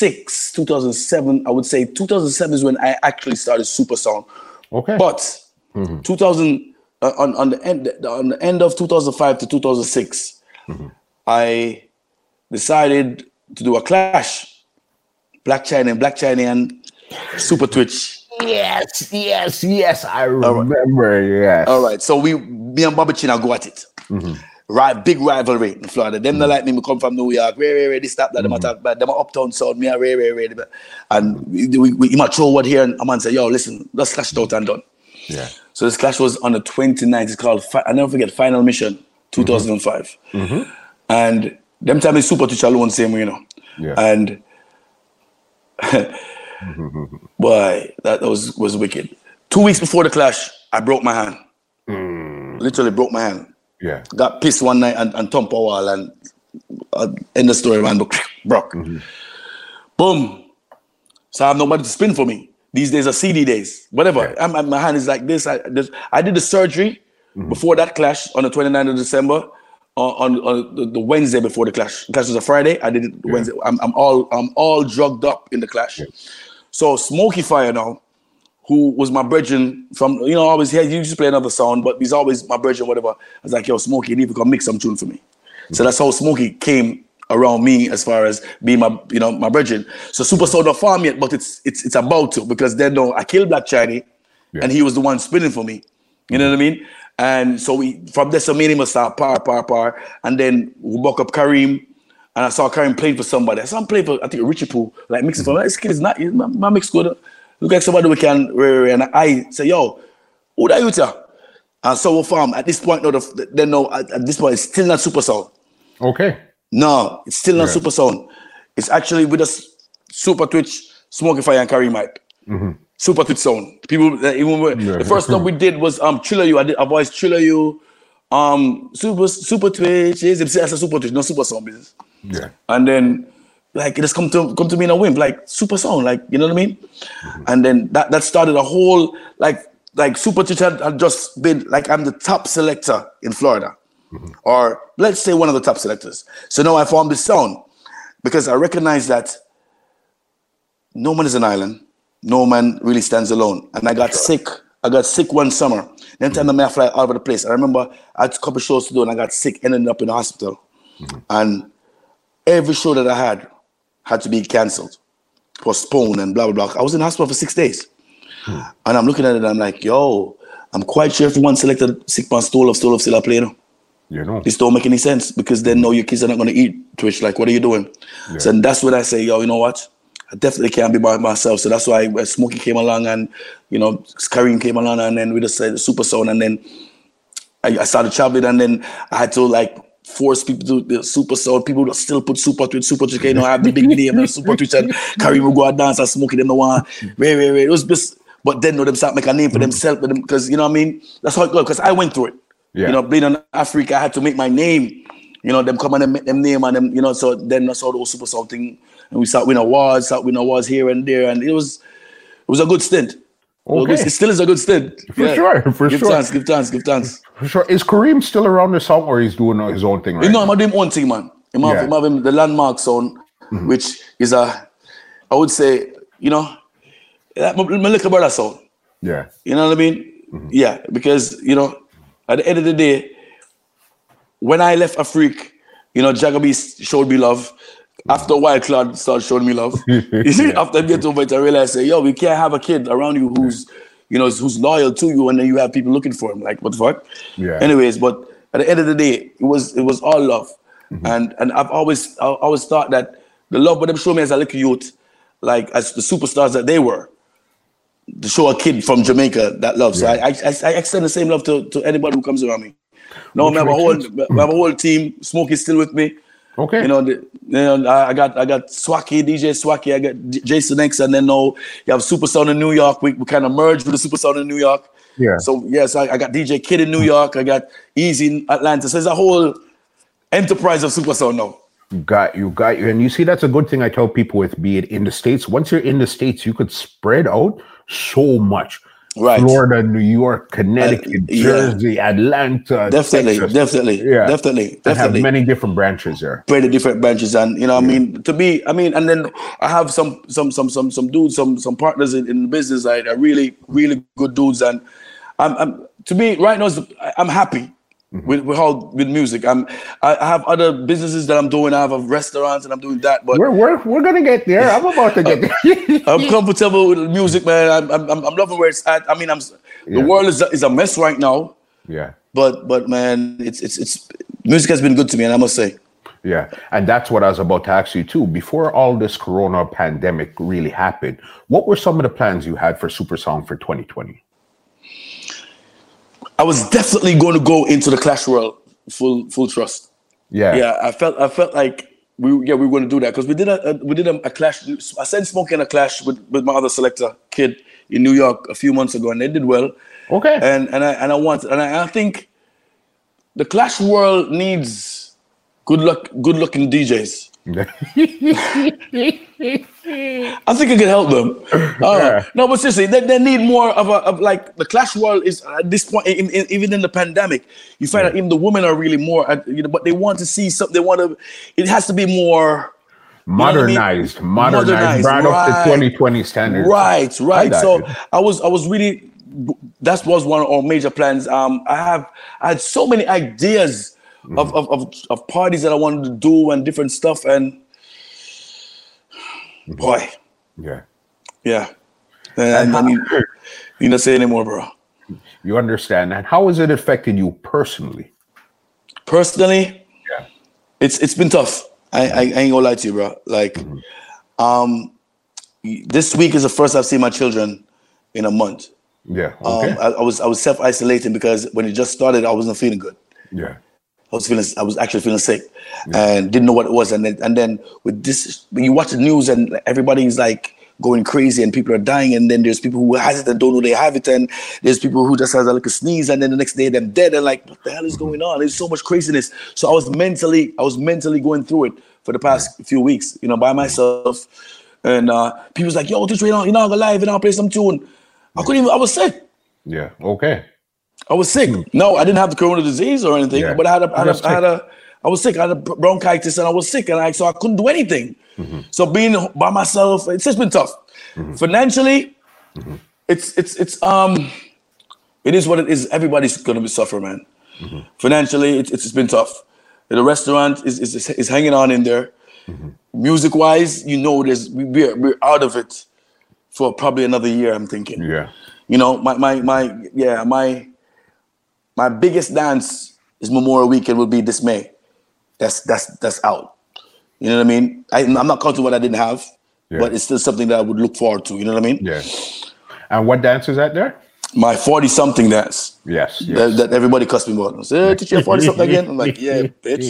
2007, I would say 2007 is when I actually started Super Sound. Okay. But 2000 uh, on on the end on the end of 2005 to 2006, I decided to do a clash, Black Chiney and Black Chiney and Super Twitch Yes, yes, yes. I remember. Yes. All right. So we, me and Bobby China go at it. Mm-hmm. Right, big rivalry in Florida. Them not mm. like me. Me come from New York. Ray, ray, ray. This, that, that. Them a mm. talk. Them uptown sound. Me a ray, ray, ray. And we, we, we, might throw word here, and a man say, "Yo, listen, let's clash it out and done." Yeah. So this clash was on the 29th. It's called, I never forget, Final Mission, mm-hmm. 2005. Mm-hmm. And them time is super teacher alone, same way, you know. Yeah. And *laughs* boy, that was was wicked. Two weeks before the clash, I broke my hand. Mm. Literally broke my hand. Yeah. Got pissed one night and, and thump a wall and uh, end the story, man. *laughs* Broke. broke. Boom. So I have nobody to spin for me. These days are CD days. Whatever. Yeah. I'm, I'm- my hand is like this. I, this, I did the surgery mm-hmm. before that clash on the 29th of December. On, on, on the, the Wednesday before the clash. The clash was a Friday. I did it Wednesday. I'm, I'm all I'm all drugged up in the clash. So Smoky Fire now, who was my brethren from you know always here. You just play another sound, but he's always my brethren. Whatever. I was like, yo, Smoky, you need to come mix some tune for me. So that's how Smoky came around me as far as being my you know my brethren. So Super Sound not farm yet, but it's it's it's about to because then no, I killed Black Chiney, Yeah. and he was the one spinning for me. You know what I mean? And so we from there, so me and him start par par par, and then we buck up Kareem. And I saw Kareem playing for somebody. I saw him play for, I think, Richie Poo, like mixing for him. This kid is not, my, my mix good. Look like somebody we can, and I say, yo, who that you tell? And so farm. At this point, no, the, then no, at, at this point, it's still not super sound. Okay. No, it's still not Yeah. super sound. It's actually with us super twitch, smoky fire and Kareem mic. Super twitch sound. People, that even Yeah. the first stuff we did was um Chiller You. I did a voice Chiller You. Um, super super twitch. It's a super twitch, no super sound business Yeah. and then like it just come to come to me in a whim, like super sound, like you know what I mean. Mm-hmm. And then that that started a whole like like super teacher had, just been like I'm the top selector in Florida, mm-hmm. or let's say one of the top selectors. So now I formed this sound because I recognize that no man is an island, no man really stands alone. And I got sick. I got sick one summer. Then time mm-hmm. I fly all over the place. I remember I had a couple shows to do and I got sick, ended up in the hospital. And every show that I had had to be cancelled, postponed, and blah blah blah. I was in hospital for six days, hmm. and I'm looking at it. and I'm like, yo, I'm quite sure if one selected sick man stole of stole of still a play. No? You know. This don't make any sense because then no, your kids are not going to eat Twitch. Like, what are you doing? So and that's when I say, yo, you know what? I definitely can't be by myself. So that's why uh, when Smokey came along and you know Kareem came along and then we just said super sound and then I, I started traveling and then I had to like force people to the super sound. People still put super twitch, super twitch. You know, I have the big name and super twitch and *laughs* Kareem will go out dance and Smokey them the one. Very, very, very. It was just. But then, no, them start make a name for mm. themselves, because you know what I mean. That's how it goes. Because I went through it. Yeah. You know, being in Africa, I had to make my name. You know, them come and them make them name and them, you know, so then that's all the whole super sound thing. And we start winning awards, start winning awards here and there. And it was it was a good stint. It was a good- Okay. It still is a good stint. For sure, for give sure. thanks, give thanks, give thanks. For sure. Is Kareem still around the song or he's doing his own thing right You know, now? I'm doing one thing, man. I'm Yeah. I'm having the landmark sound, mm-hmm. which is a, I would say, you know, my, my little brother sound. Yeah. You know what I mean? Mm-hmm. Yeah, because you know, at the end of the day, when I left Afrique, you know, Jagabi showed me love. After a while, Claude started showing me love. You see, *laughs* After I get over it, I realized, say, yo, we can't have a kid around you who's, you know, who's loyal to you, and then you have people looking for him. Like, what the fuck? Yeah. Anyways, but at the end of the day, it was it was all love, and and I've always I always thought that the love what them show me as a little youth, like as the superstars that they were, to show a kid from Jamaica that love. So I, I, I extend the same love to, to anybody who comes around me. No, we have a whole we have a whole team. Smokey's still with me. Okay. You know, the, you know, I got I got Swacky, DJ Swacky, I got J- Jason X, and then now you have Super Sound in New York. We, we kind of merged with the Super Sound in New York. Yeah. So yes, I, I got DJ Kid in New York. I got Easy in Atlanta. So there's a whole enterprise of Super Sound now. You got you got you and you see that's a good thing i tell people with be it in the states once you're in the states you could spread out so much Right. florida new york uh, connecticut yeah. jersey atlanta Definitely, Texas. definitely, yeah definitely, definitely. many different branches there very different branches and you know what I mean to me I mean and then I have some some some some some dudes some some partners in, in the business that are really really good dudes and I'm, I'm to me right now is the- I- I'm happy Mm-hmm. With, with how with music, I'm I have other businesses that I'm doing. I have a restaurants and I'm doing that. But we're we're, we're gonna get there. I'm about to get *laughs* there. *laughs* I'm comfortable with music, man. I'm, I'm I'm loving where it's at. I mean, I'm yeah. the world is a, is a mess right now. Yeah. But but man, it's it's it's music has been good to me, and I must say. Yeah, and that's what I was about to ask you too. Before all this Corona pandemic really happened, what were some of the plans you had for Super Song for 2020? I was definitely going to go into the Clash world full full trust. Yeah, yeah. I felt I felt like we yeah we were going to do that because we did a, a, we did a, a, clash. I sent Smoke in a clash with, with my other selector kid in New York a few months ago, and they did well. Okay. And and I and I want and I, I think the Clash world needs good luck good looking DJs. *laughs* *laughs* *laughs* I think it can help them. Uh, yeah. No, but seriously, they, they need more of a of like the Clash world is at this point, in, in, even in the pandemic, you find yeah. out even the women are really more, uh, you know, but they want to see something. They want to. It has to be more modernized, I mean? modernized, modernized, brought right. up to 2020 standards. Right, right. I so I was I was really that was one of our major plans. Um, I have I had so many ideas mm-hmm. of, of, of, of, parties that I wanted to do and different stuff. And. Boy, yeah, yeah. And, and I mean, you not say anymore, bro. You understand that? How has it affected you personally? Personally, yeah, it's it's been tough. I, I, I ain't gonna lie to you, bro. Like, mm-hmm. um, this week is the first I've seen my children in a month. Yeah. Okay. Um, I, I was I was self isolating because when it just started, I wasn't feeling good. Yeah. I was feeling, I was actually feeling sick, yeah. and didn't know what it was. And then, and then with this, when you watch the news and everybody's like going crazy and people are dying, and then there's people who has it and don't know they have it, and there's people who just has a little sneeze, and then the next day they're dead. And like, what the hell is going on? There's so much craziness. So I was mentally, I was mentally going through it for the past few weeks, you know, by myself. And uh, people's like, "Yo, this way, you're not gonna live and I'll play some tune." I couldn't even. I was sick. Yeah. Okay. I was sick. No, I didn't have the corona disease or anything, yeah. but I had a, I had a, I had a, I was sick. I had a bronchitis and I was sick, and I so I couldn't do anything. Mm-hmm. So being by myself, it's just been tough. Mm-hmm. Financially, mm-hmm. it's it's it's um, it is what it is. Everybody's gonna be suffering, man. Mm-hmm. Financially, it's it's been tough. The restaurant is is, is hanging on in there. Mm-hmm. Music wise, you know, there's we're we're out of it for probably another year. I'm thinking. Yeah. You know, my my my yeah my my biggest dance is Memorial Weekend will be this May. That's that's that's out. You know what I mean? I, am not counting what I didn't have, yeah. but it's still something that I would look forward to. You know what I mean? Yeah. And what dance is that there? My 40 something dance. Yes. yes. That, that, everybody cussed me about. Say, hey, teach you 40 something again? I'm like, yeah, bitch.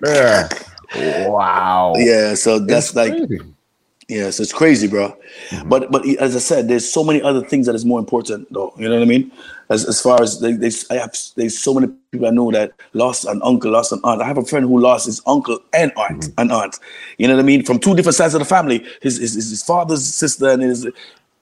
*laughs* yeah. *laughs* Wow. Yeah, so that's like crazy. Yeah, so it's crazy, bro. Mm-hmm. But but as I said, there's so many other things that is more important, though. You know what I mean? As as far as they, they I have, there's so many people I know that lost an uncle, lost an aunt. I have a friend who lost his uncle and aunt, mm-hmm. an aunt. You know what I mean? From two different sides of the family, his his, his father's sister and his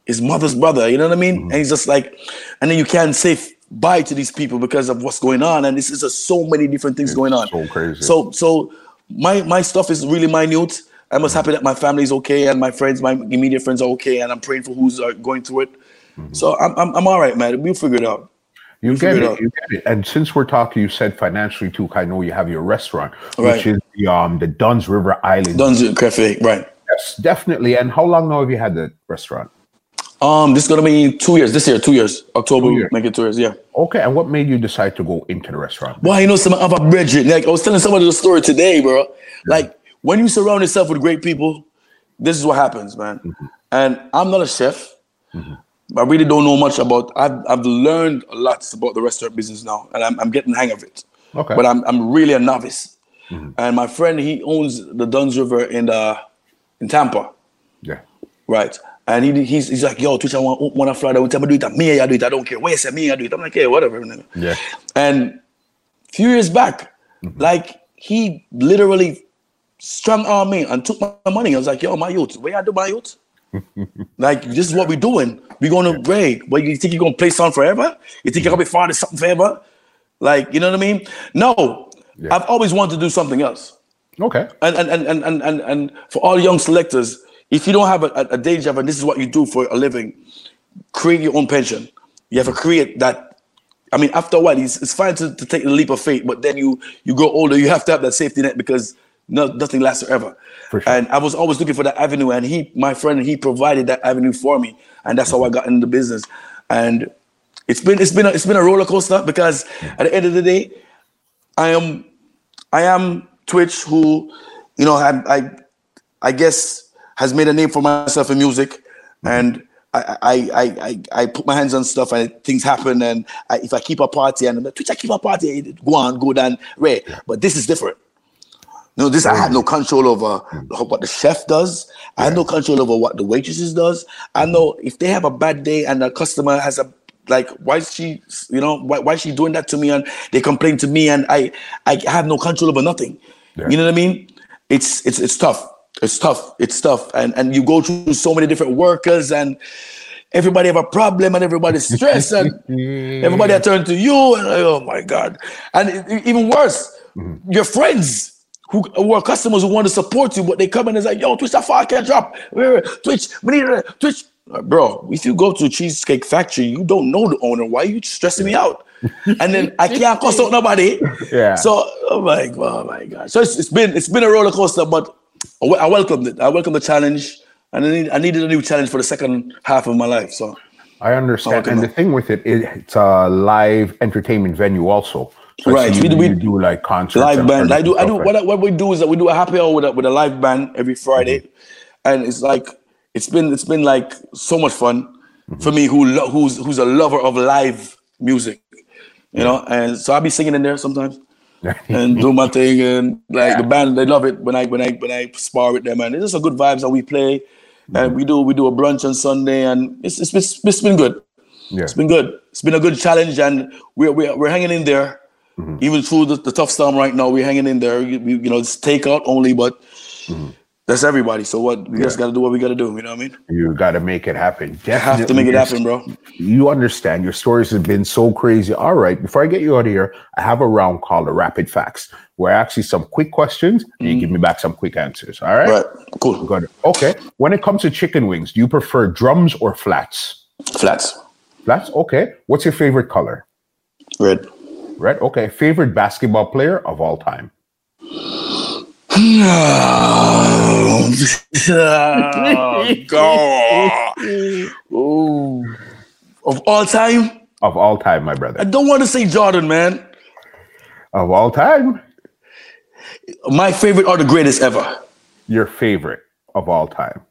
his mother's brother. You know what I mean? Mm-hmm. And he's just like, and then you can't say bye to these people because of what's going on, and this is just so many different things it's going on. So crazy. So so my my stuff is really minute I'm just happy that my family's okay and my friends, my immediate friends are okay, and I'm praying for who's uh, going through it. Mm-hmm. So I'm, I'm, I'm all right, man. We'll figure it out. You we'll get it, it you get it. And since we're talking, you said financially too. I know you have your restaurant, right. which is the um the Dunn's River Island. Dunn's Cafe, right? Yes, definitely. And how long now have you had the restaurant? Um, this is gonna be two years. This year, two years. October, two years. make it two years. Yeah. Okay. And what made you decide to go into the restaurant? Well, you know, some other brethren. Like I was telling somebody the story today, bro. Like when you surround yourself with great people, this is what happens, man. Mm-hmm. And I'm not a chef. Mm-hmm. I really don't know much about. I've I've learned a lot about the restaurant business now, and I'm I'm getting the hang of it. Okay. But I'm I'm really a novice. Mm-hmm. And my friend, he owns the Dunn's River in the in Tampa. Yeah. Right. And he he's, he's like, yo, Twitch, I want want to fly there. Tell me do it. Me, I do it. I don't care. Where say me, I do it. I'm like, yeah, whatever. Yeah. And a few years back, mm-hmm. like he literally strong arm me and took my money. I was like, yo, my youth, where I do my youth? *laughs* like, this is what we're doing. We're gonna break. But you think you're gonna play song forever? You think you're gonna be far to something forever? Like, you know what I mean? No. Yeah. I've always wanted to do something else. Okay. And and and and and and for all young selectors, if you don't have a, a day job and this is what you do for a living, create your own pension. You have to create that I mean, after a while, it's, it's fine to, to take the leap of faith, but then you you grow older, you have to have that safety net because no, nothing lasts forever. For sure. And I was always looking for that avenue, and he, my friend, he provided that avenue for me, and that's how I got into the business. And it's been it's been a, it's been a roller coaster because at the end of the day, I am I am Twitch who, you know, I I, I guess has made a name for myself in music, mm-hmm. and I I I I, I put my hands on stuff and things happen, and I, if I keep a party and I'm like, Twitch, I keep a party, go on, good and rare. But this is different. No, this I have no control over mm. what the chef does. I have no control over what the waitresses does. I know if they have a bad day and a customer has a like why is she you know why, why is she doing that to me and they complain to me and I I have no control over nothing. Yeah. You know what I mean? It's it's it's tough. It's tough. It's tough. And and you go through so many different workers and everybody have a problem and everybody's stressed and *laughs* everybody I turn to you and oh my god. And even worse, mm-hmm. your friends who, who are customers who want to support you, but they come in and say, yo, Twitch, that far can't drop. Twitch, we need a Twitch. Bro, if you go to a Cheesecake Factory, you don't know the owner. Why are you stressing me out? and then I can't out *laughs* nobody. Yeah. So, oh my God, oh my God. So it's, it's been it's been a roller coaster, but I wel- I welcomed it. I welcomed the challenge, and I, need, I needed a new challenge for the second half of my life. So, I understand. Okay, and the thing with it, it, it's a live entertainment venue also. I Right, we do- we- do like concerts. live band. I do. I do. What, I- what we do is that we do a happy hour with a, with a live band every Friday, Mm-hmm. and it's like it's been it's been like so much fun Mm-hmm. for me who lo- who's who's a lover of live music, you know. And so I'll be singing in there sometimes *laughs* and do my thing, and like Yeah. the band they love it when I when I when I spar with them, and it's just a good vibes that we play. Mm-hmm. And we do we do a brunch on Sunday, and it's it's, it's, it's been good. yeah. It's been good. It's been a good challenge, and we're we're, we're hanging in there, Mm-hmm. even through the, the tough storm right now. We're hanging in there. You, know, it's takeout only, but that's everybody. So what we just Mm-hmm. Got to do what we got to do. You know what I mean? You got to make it happen. I have to make it happen, bro. You understand. Your stories have been so crazy. All right. Before I get you out of here, I have a round called the Rapid Facts, where I ask you some quick questions and you give me back some quick answers. All right. Mm-hmm. Right, cool. Good. Okay. When it comes to chicken wings, do you prefer drums or flats? Flats, Flats. Okay. What's your favorite color? red. Red. Okay. Favorite basketball player of all time? oh, *laughs* God. Ooh. Of all time, Of all time, my brother. I don't want to say Jordan, man. Of all time, My favorite are the greatest ever. your favorite of all time.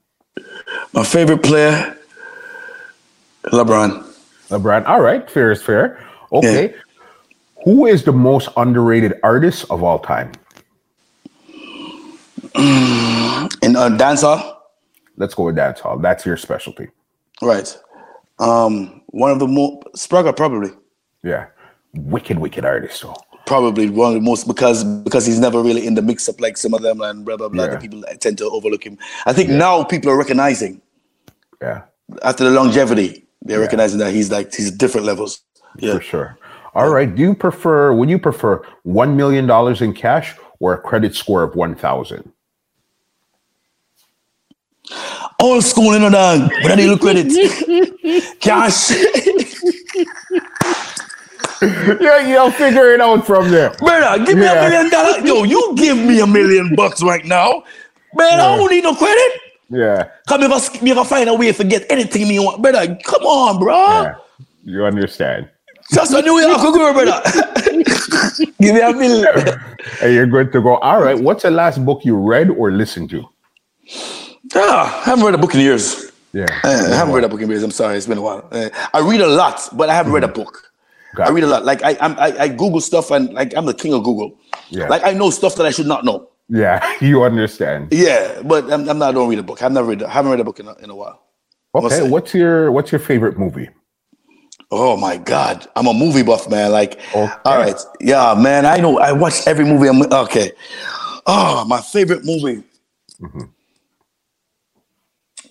My favorite player, LeBron. LeBron. All right, fair is fair. Okay. Who is the most underrated artist of all time? *clears throat* In uh, dancehall, Let's go with dancehall. That's your specialty. right? Um, one of the more Spragga probably, Yeah. Wicked, wicked artist, though. probably one of the most because because he's never really in the mix up like some of them and blah blah blah. Yeah. People tend to overlook him. I think now people are recognizing Yeah, after the longevity, they're recognizing that he's like he's different levels. Yeah, for sure. All right. Do you prefer, would you prefer $1 million in cash or a credit score of 1,000? old school, you know, dog. But I need look credit, *laughs* cash. yeah, you'll figure it out from there. Brother, give me Yeah. a million dollars. Yo, you give me a million bucks right now. Man, I don't need no credit. Yeah. Come if I, me if I find a way to get anything me want. Brother, come on, bro. Yeah. You understand. Just a New York girl, brother. *laughs* give me a million. And you're good to go. All right. What's the last book you read or listened to? Ah, I haven't read a book in years. Yeah. Uh, I haven't read a book in years. I'm sorry, it's been a while. Uh, I read a lot, but I haven't read a book. Got I read a lot. Like I, I'm, I, I Google stuff, and like I'm the king of Google. Yeah. Like I know stuff that I should not know. Yeah. *laughs* You understand. Yeah, but I'm, I'm not. I don't read a book. I've never read. I haven't read a book in a, in a while. Okay. What's your What's your favorite movie? Oh my God, I'm a movie buff, man. Like, Okay. all right, yeah, man. I know. I watch every movie. I'm okay. Oh, my favorite movie. Mm-hmm.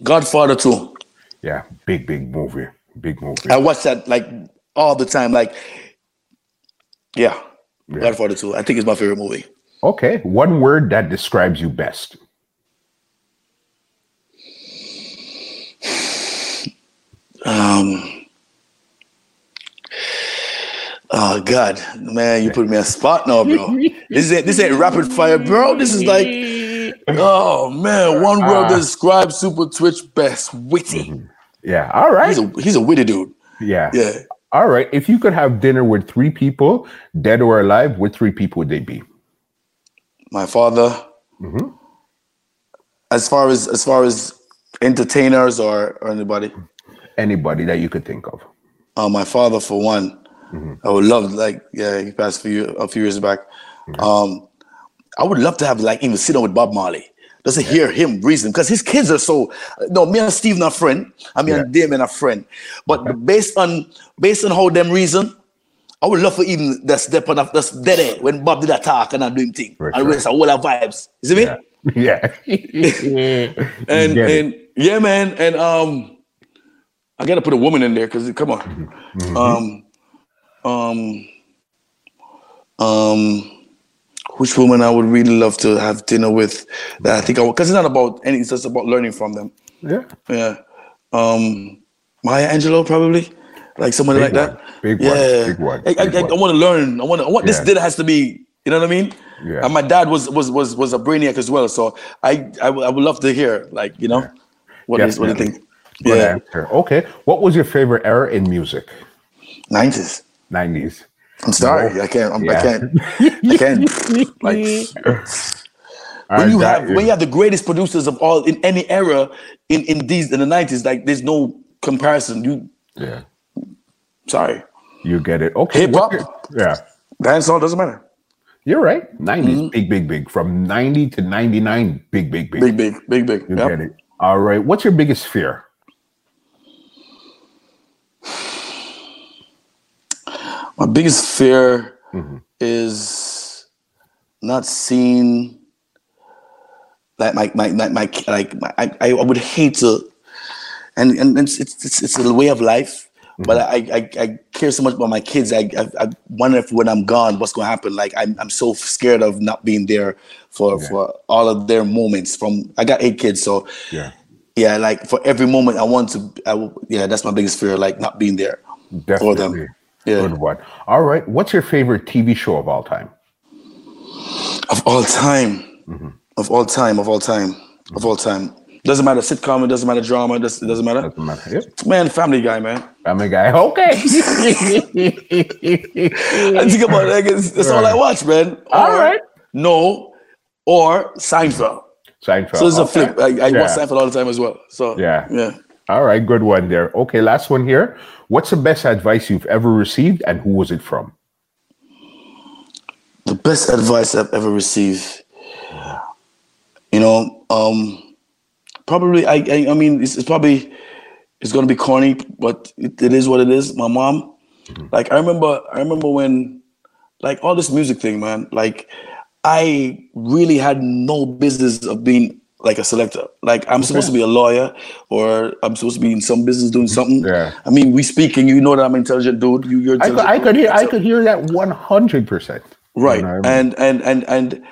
Godfather 2. Yeah. Big, big movie. Big movie. I watch that like all the time. Like, yeah, Godfather 2. I think it's my favorite movie. Okay. One word that describes you best. Um, God, man, you put me on spot now, bro. *laughs* this ain't this ain't rapid fire, bro. This is like, *laughs* oh man, one word Uh, describes Super Twitch best, witty. Mm-hmm. Yeah. All right. He's a he's a witty dude. yeah. Yeah. All right. If you could have dinner with three people, dead or alive, what three people would they be? My father. Mhm. As far as as far as entertainers or, or anybody, Anybody that you could think of. uh, my father for one. Mm-hmm. I would love like yeah, he passed a few a few years back. Um, I would love to have like even sit down with Bob Marley. Just to hear him reason because his kids are so no me and Steve not friend. I mean Yeah. and Damian a friend. But based on based on how them reason, I would love for even the step on that's dead end when Bob did that talk and I do him thing. For and sure. rest all our vibes. You see me? Yeah. *laughs* *laughs* and Get it. and yeah, man, and um, I gotta put a woman in there because come on, Mm-hmm. um, um, um, which woman I would really love to have dinner with that I think I because it's not about any, it's just about learning from them. yeah. Yeah, um, Maya Angelou probably. Like somebody Big like one. that. Big one. yeah. Big one. I, I, Big I, want to learn. I want. to. I want. This dinner has to be. You know what I mean? Yeah. And my dad was was was was a brainiac as well. So I I, would- I would love to hear like you know what is what do you think? Good Yeah, answer. Okay. What was your favorite era in music? nineties. 90s. I'm sorry, I can't. I'm, Yeah. I can't. I can't. Like *laughs* when you have when you have the greatest producers of all in any era in in these in the nineties, like there's no comparison. You yeah. sorry, You get it. Okay. Hip hop. Yeah. dancehall doesn't matter. You're right. 90s, Mm-hmm. big, big, big. From 90 to 99, big, big, big. Big, big, big, big. You Yep. get it. All right. What's your biggest fear? My biggest fear Mm-hmm. is not seeing like my my my, my like my, I, I would hate to and and it's it's it's, a way of life but Mm-hmm. I, I I care so much about my kids I, I I wonder if when I'm gone what's going to happen like I'm I'm so scared of not being there for Yeah. for all of their moments from I got eight kids so Yeah. yeah like for every moment I want to I yeah that's my biggest fear like not being there for them Definitely. Yeah Good one. All right. What's your favorite TV show of all time? of all time, Mm-hmm. of all time, of all time, of all time. Doesn't matter sitcom, it doesn't matter drama, it doesn't, doesn't matter. Doesn't matter. Yep. Man, Family Guy, man. Family Guy. Okay. *laughs* *laughs* I think about it, like, it's, that's all I watch, man. All Or- right. No, or Seinfeld. Seinfeld. So it's a flip. I, I Yeah. watch Seinfeld all the time as well. So Yeah. yeah. All right. Good one there. Okay. Last one here. What's the best advice you've ever received and who was it from? The best advice I've ever received. You know, um, probably. I. I, I mean, it's, it's probably. It's gonna be corny, but it, it is what it is. My mom. Like I remember. I remember when, like all this music thing, man. Like, I really had no business of being like a selector. Like I'm supposed to be a lawyer, or I'm supposed to be in some business doing mm-hmm. something. Yeah. I mean, we speak, and you know that I'm an intelligent dude. You, you're I could, I could hear. I could hear that one hundred percent. right and and and and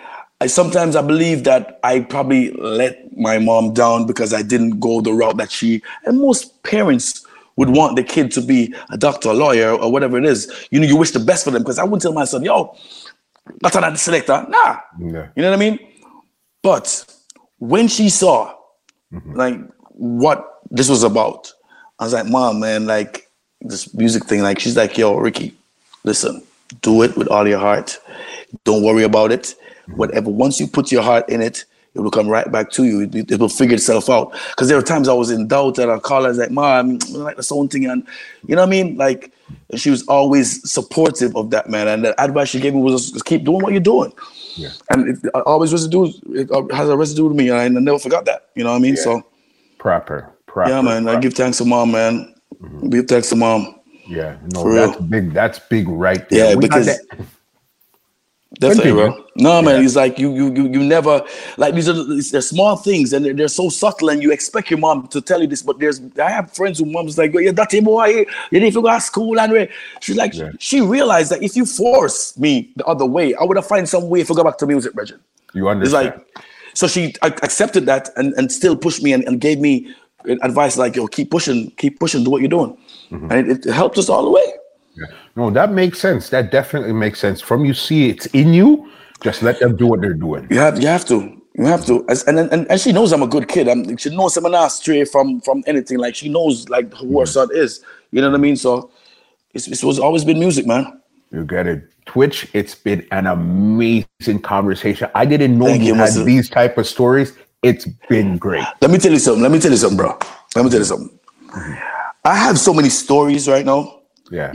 I sometimes I believe that I probably let my mom down because I didn't go the route that she and most parents would want the kid to be a doctor, a lawyer, or whatever it is. You know, you wish the best for them because I wouldn't tell my son, yo, not that selector. Nah. Yeah. You know what I mean? But when she saw mm-hmm. like what this was about, I was like, Mom, man, like this music thing, like she's like, yo, Ricky, listen, do it with all your heart. Don't worry about it. Mm-hmm. Whatever, once you put your heart in it, it will come right back to you. It, it will figure itself out. Because there were times I was in doubt and I call her, I was like, Mom, I like the song thing. And you know what I mean? Like, she was always supportive of that, man. And the advice she gave me was just keep doing what you're doing. Yeah. And it uh, always residue, it uh, has a residue to me. And I never forgot that. You know what I mean? So, Proper. Proper. yeah, man, I give thanks to mom, man. Mm-hmm. Give thanks to mom. Yeah. No, For that's real. big. That's big right there. Yeah, We because that- definitely, Continue. bro. No, man, it's like you, you, you, you never like these are they're small things and they're, they're so subtle, and you expect your mom to tell you this, but there's I have friends who mom's like, yeah, that boy, you didn't go to school, and we-" she's like, Yeah. she realized that if you force me the other way, I would have find some way to go back to music, Bridget. you understand? It's like, so she accepted that and, and still pushed me and, and gave me advice like, yo, keep pushing, keep pushing, do what you're doing. Mm-hmm. And it, it helped us all the way. No, that makes sense. That definitely makes sense. From you see it's in you, just let them do what they're doing. You have you have to. You have to, As- and and, and she knows I'm a good kid. I'm, she knows I'm not stray from from anything. Like she knows like who mm-hmm. her son is. You know what I mean? So it's, it's was always been music, man. You get it. Twitch, it's been an amazing conversation. I didn't know Thank you you, had Mr. these type of stories. It's been great. Let me tell you something. Let me tell you something, bro. Let me tell you something. Mm-hmm. I have so many stories right now. Yeah.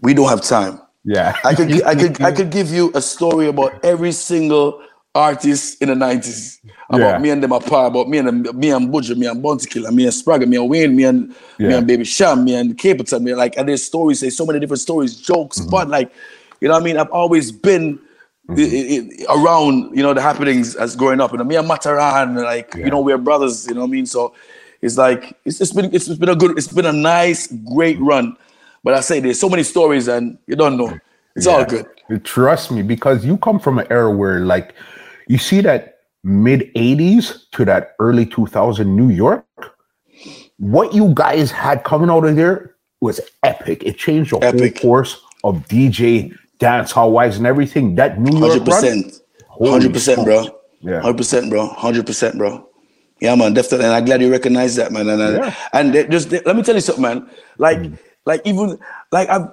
We don't have time. Yeah. I could I could I *laughs* could give you a story about every single artist in the nineties. About Yeah. me and them apart, about me and me and Buju, me and Bounty Killer, me and Spragga, me and Wayne, me and me and Baby Cham, me and Capleton, me like and there's stories, there's so many different stories, jokes, Mm-hmm. fun, like you know what I mean? I've always been i- i- i- around, you know, the happenings as growing up. And me and Mataran, like, Yeah. you know, we're brothers, you know what I mean? So it's like it's, it's been it's been a good, it's been a nice, great run. But I say there's so many stories and you don't know. It's all good. Trust me, because you come from an era where, like, you see that mid 80s to that early 2000 New York, what you guys had coming out of there was epic. It changed the Epic. whole course of DJ, dance hall wise, and everything. That New York Hundred run, percent, Holy hundred percent, bro. Yeah. Hundred percent, bro. Hundred percent, bro. Yeah, man, definitely. And I'm glad you recognize that, man. And Yeah. and they just let me tell you something, man. Like mm. Like even like I,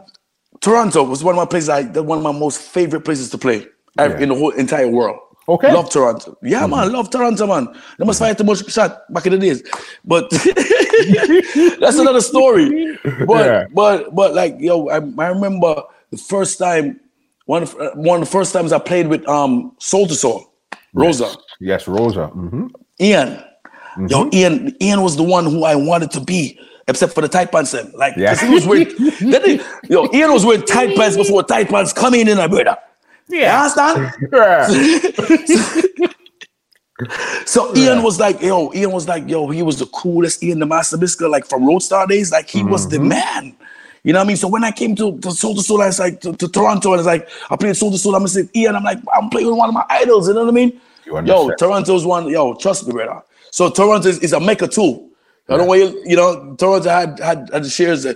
Toronto was one of my places. I that one of my most favorite places to play Yeah. in the whole entire world. Okay. love Toronto. Yeah, man, love Toronto, man. They must fire too much shot back in the days, but *laughs* that's another story. But Yeah. but but like yo, I, I remember the first time one of, one of the first times I played with um Soul to Soul, Rosa, Yes, Rosa. Mm-hmm. Ian. Mm-hmm. Yo, Ian, Ian was the one who I wanted to be, except for the tight pants. Then. Like, Yeah. 'cause he was wearing, *laughs* then he- yo, Ian was wearing tight pants before tight pants come in, in my brother. Yeah. You understand? *laughs* So Ian was like, yo, Ian was like, yo, he was the coolest Ian the Master Biscuit, like from Roadstar days, like he was Mm-hmm. the man. You know what I mean? So when I came to, to Soul to Soul, I was like to, to Toronto, and it's like I played Soul to Soul. I'm gonna Ian. I'm like I'm playing with one of my idols. You know what I mean? You Yo. Toronto's one. Yo, trust me, brother. So Toronto is, is a mecca too. I don't want you, you know, Toronto had had, had shares, uh,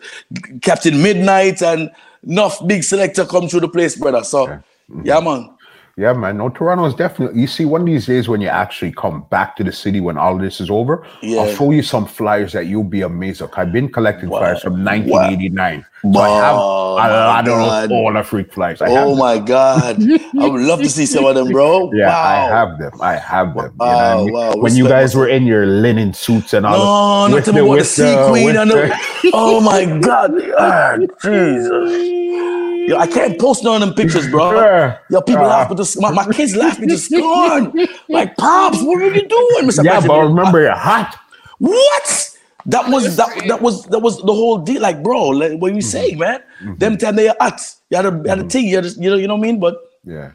Captain Midnight and enough big selector come through the place, brother. So yeah, man. Yeah, man. No, Toronto is definitely. You see, one of these days when you actually come back to the city when all this is over, Yeah. I'll show you some flyers that you'll be amazed at. I've been collecting Wow. flyers from 1989. So I have a lot of all the freak flyers. I Oh my God. I would love to see some of them, bro. *laughs* Yeah, wow. I have them. I have them. You know Wow, I mean? wow. When you guys were in your linen suits and all. No, with not about the with sea queen the- the, Oh my *laughs* God. Ah, Jesus. Yo, I can't post none of them pictures, bro. Yeah. Yo, people Ah. laugh, but this, my, my kids laugh me to scorn. Like, Pops, what are you doing, Mr. yeah, but remember, you're hot. What? That was that that was that was the whole deal. Like, bro, like, what are you say, man? Them time they are hot. You had a, you had a thing, you, had a, you know, you know what I mean? But Yeah.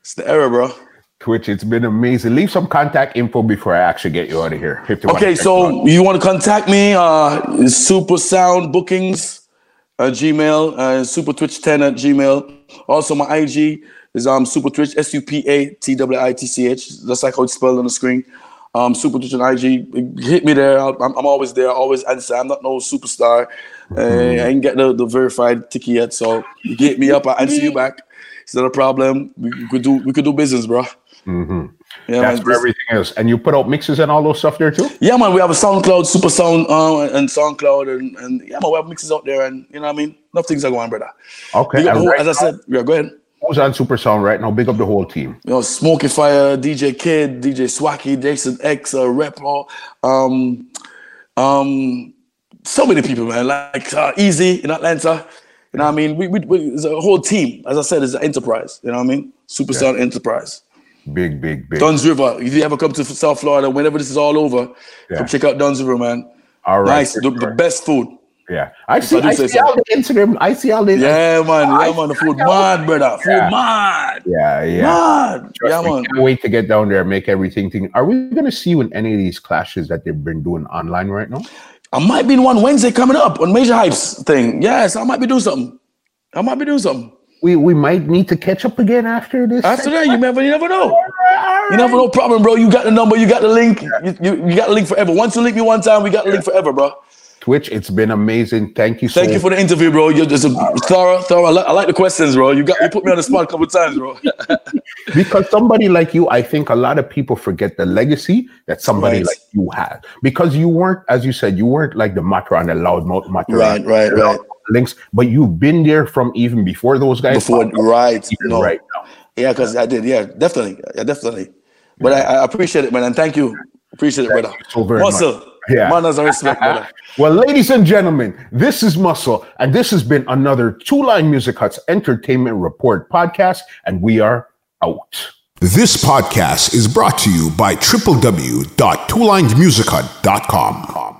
it's the era, bro. Twitch, it's been amazing. Leave some contact info before I actually get you out of here. If you wanna Okay, check it out. so you want to contact me? Uh, Super Sound Bookings at Gmail, uh, Super Twitch 10 at Gmail. Also, my IG is um Super Twitch, S U P A T W I T C H. That's like how it's spelled on the screen. Um, Super Twitch and IG. Hit me there. I'm, I'm always there. Always answer. I'm not no superstar. Uh, I ain't get the, the verified ticket yet, so get me up. I answer you back. It's not a problem. We, we could do we could do business, bro. Mhm. Yeah, That's man, this- everything is. And you put out mixes and all those stuff there too? Yeah, man, we have a SoundCloud, Super Sound, uh, and SoundCloud, and, and yeah, man, we have mixes out there, and you know what I mean? Enough things are going, brother. Okay. Whole- right as I said, yeah, go ahead. Who's on Super Sound right now? Big up the whole team. You know, Smoky Fire, DJ Kid, DJ Swacky, Jason X, uh, Repo, um, um, so many people, man. Like uh, Easy in Atlanta. You know what I mean? We, we, we it's a whole team. As I said, it's an enterprise. You know what I mean? Super Sound Enterprise. Big, big, big. Duns River. If you ever come to South Florida, whenever this is all over, Yeah. come check out Duns River, man. All right. Nice. The, the best food. Yeah. I see, do I see all the Instagram. I see all the. Yeah, man. I Yeah, man. The food mad, brother. Food Yeah. mad. Yeah, yeah. Mad. Trust Yeah, me, man. Can't wait to get down there and make everything thing. Are we going to see you in any of these clashes that they've been doing online right now? I might be in one Wednesday coming up on Major Hypes thing. Yes, I might be doing something. I might be doing something. We we might need to catch up again after this. After that, you never, you never know. All right. You never know. Problem, bro. You got the number. You got the link. You, you, you got the link forever. Once you link me one time, we got the link forever, bro. Twitch. It's been amazing. Thank you. So Thank you for the interview, bro. You're just a right. thorough, thorough. I like, I like, the questions, bro. You got you put me on the spot a couple times, bro. *laughs* because somebody like you, I think a lot of people forget the legacy that somebody right. like you had. Because you weren't, as you said, you weren't like the Matra and the loudmouth Matra. Right, right, right. Links, but you've been there from even before those guys. Before, right? No. right now. Yeah, because I did. Yeah, definitely. Yeah, definitely. But I, I, appreciate it, man, and thank you. Appreciate it, thank brother. so very Muscle. much. Yeah. Manners and respect, brother. *laughs* well, ladies and gentlemen, this is Muscle, and this has been another Two Line Music Hut's Entertainment Report podcast, and we are out. This podcast is brought to you by www.twolinemusichut.com.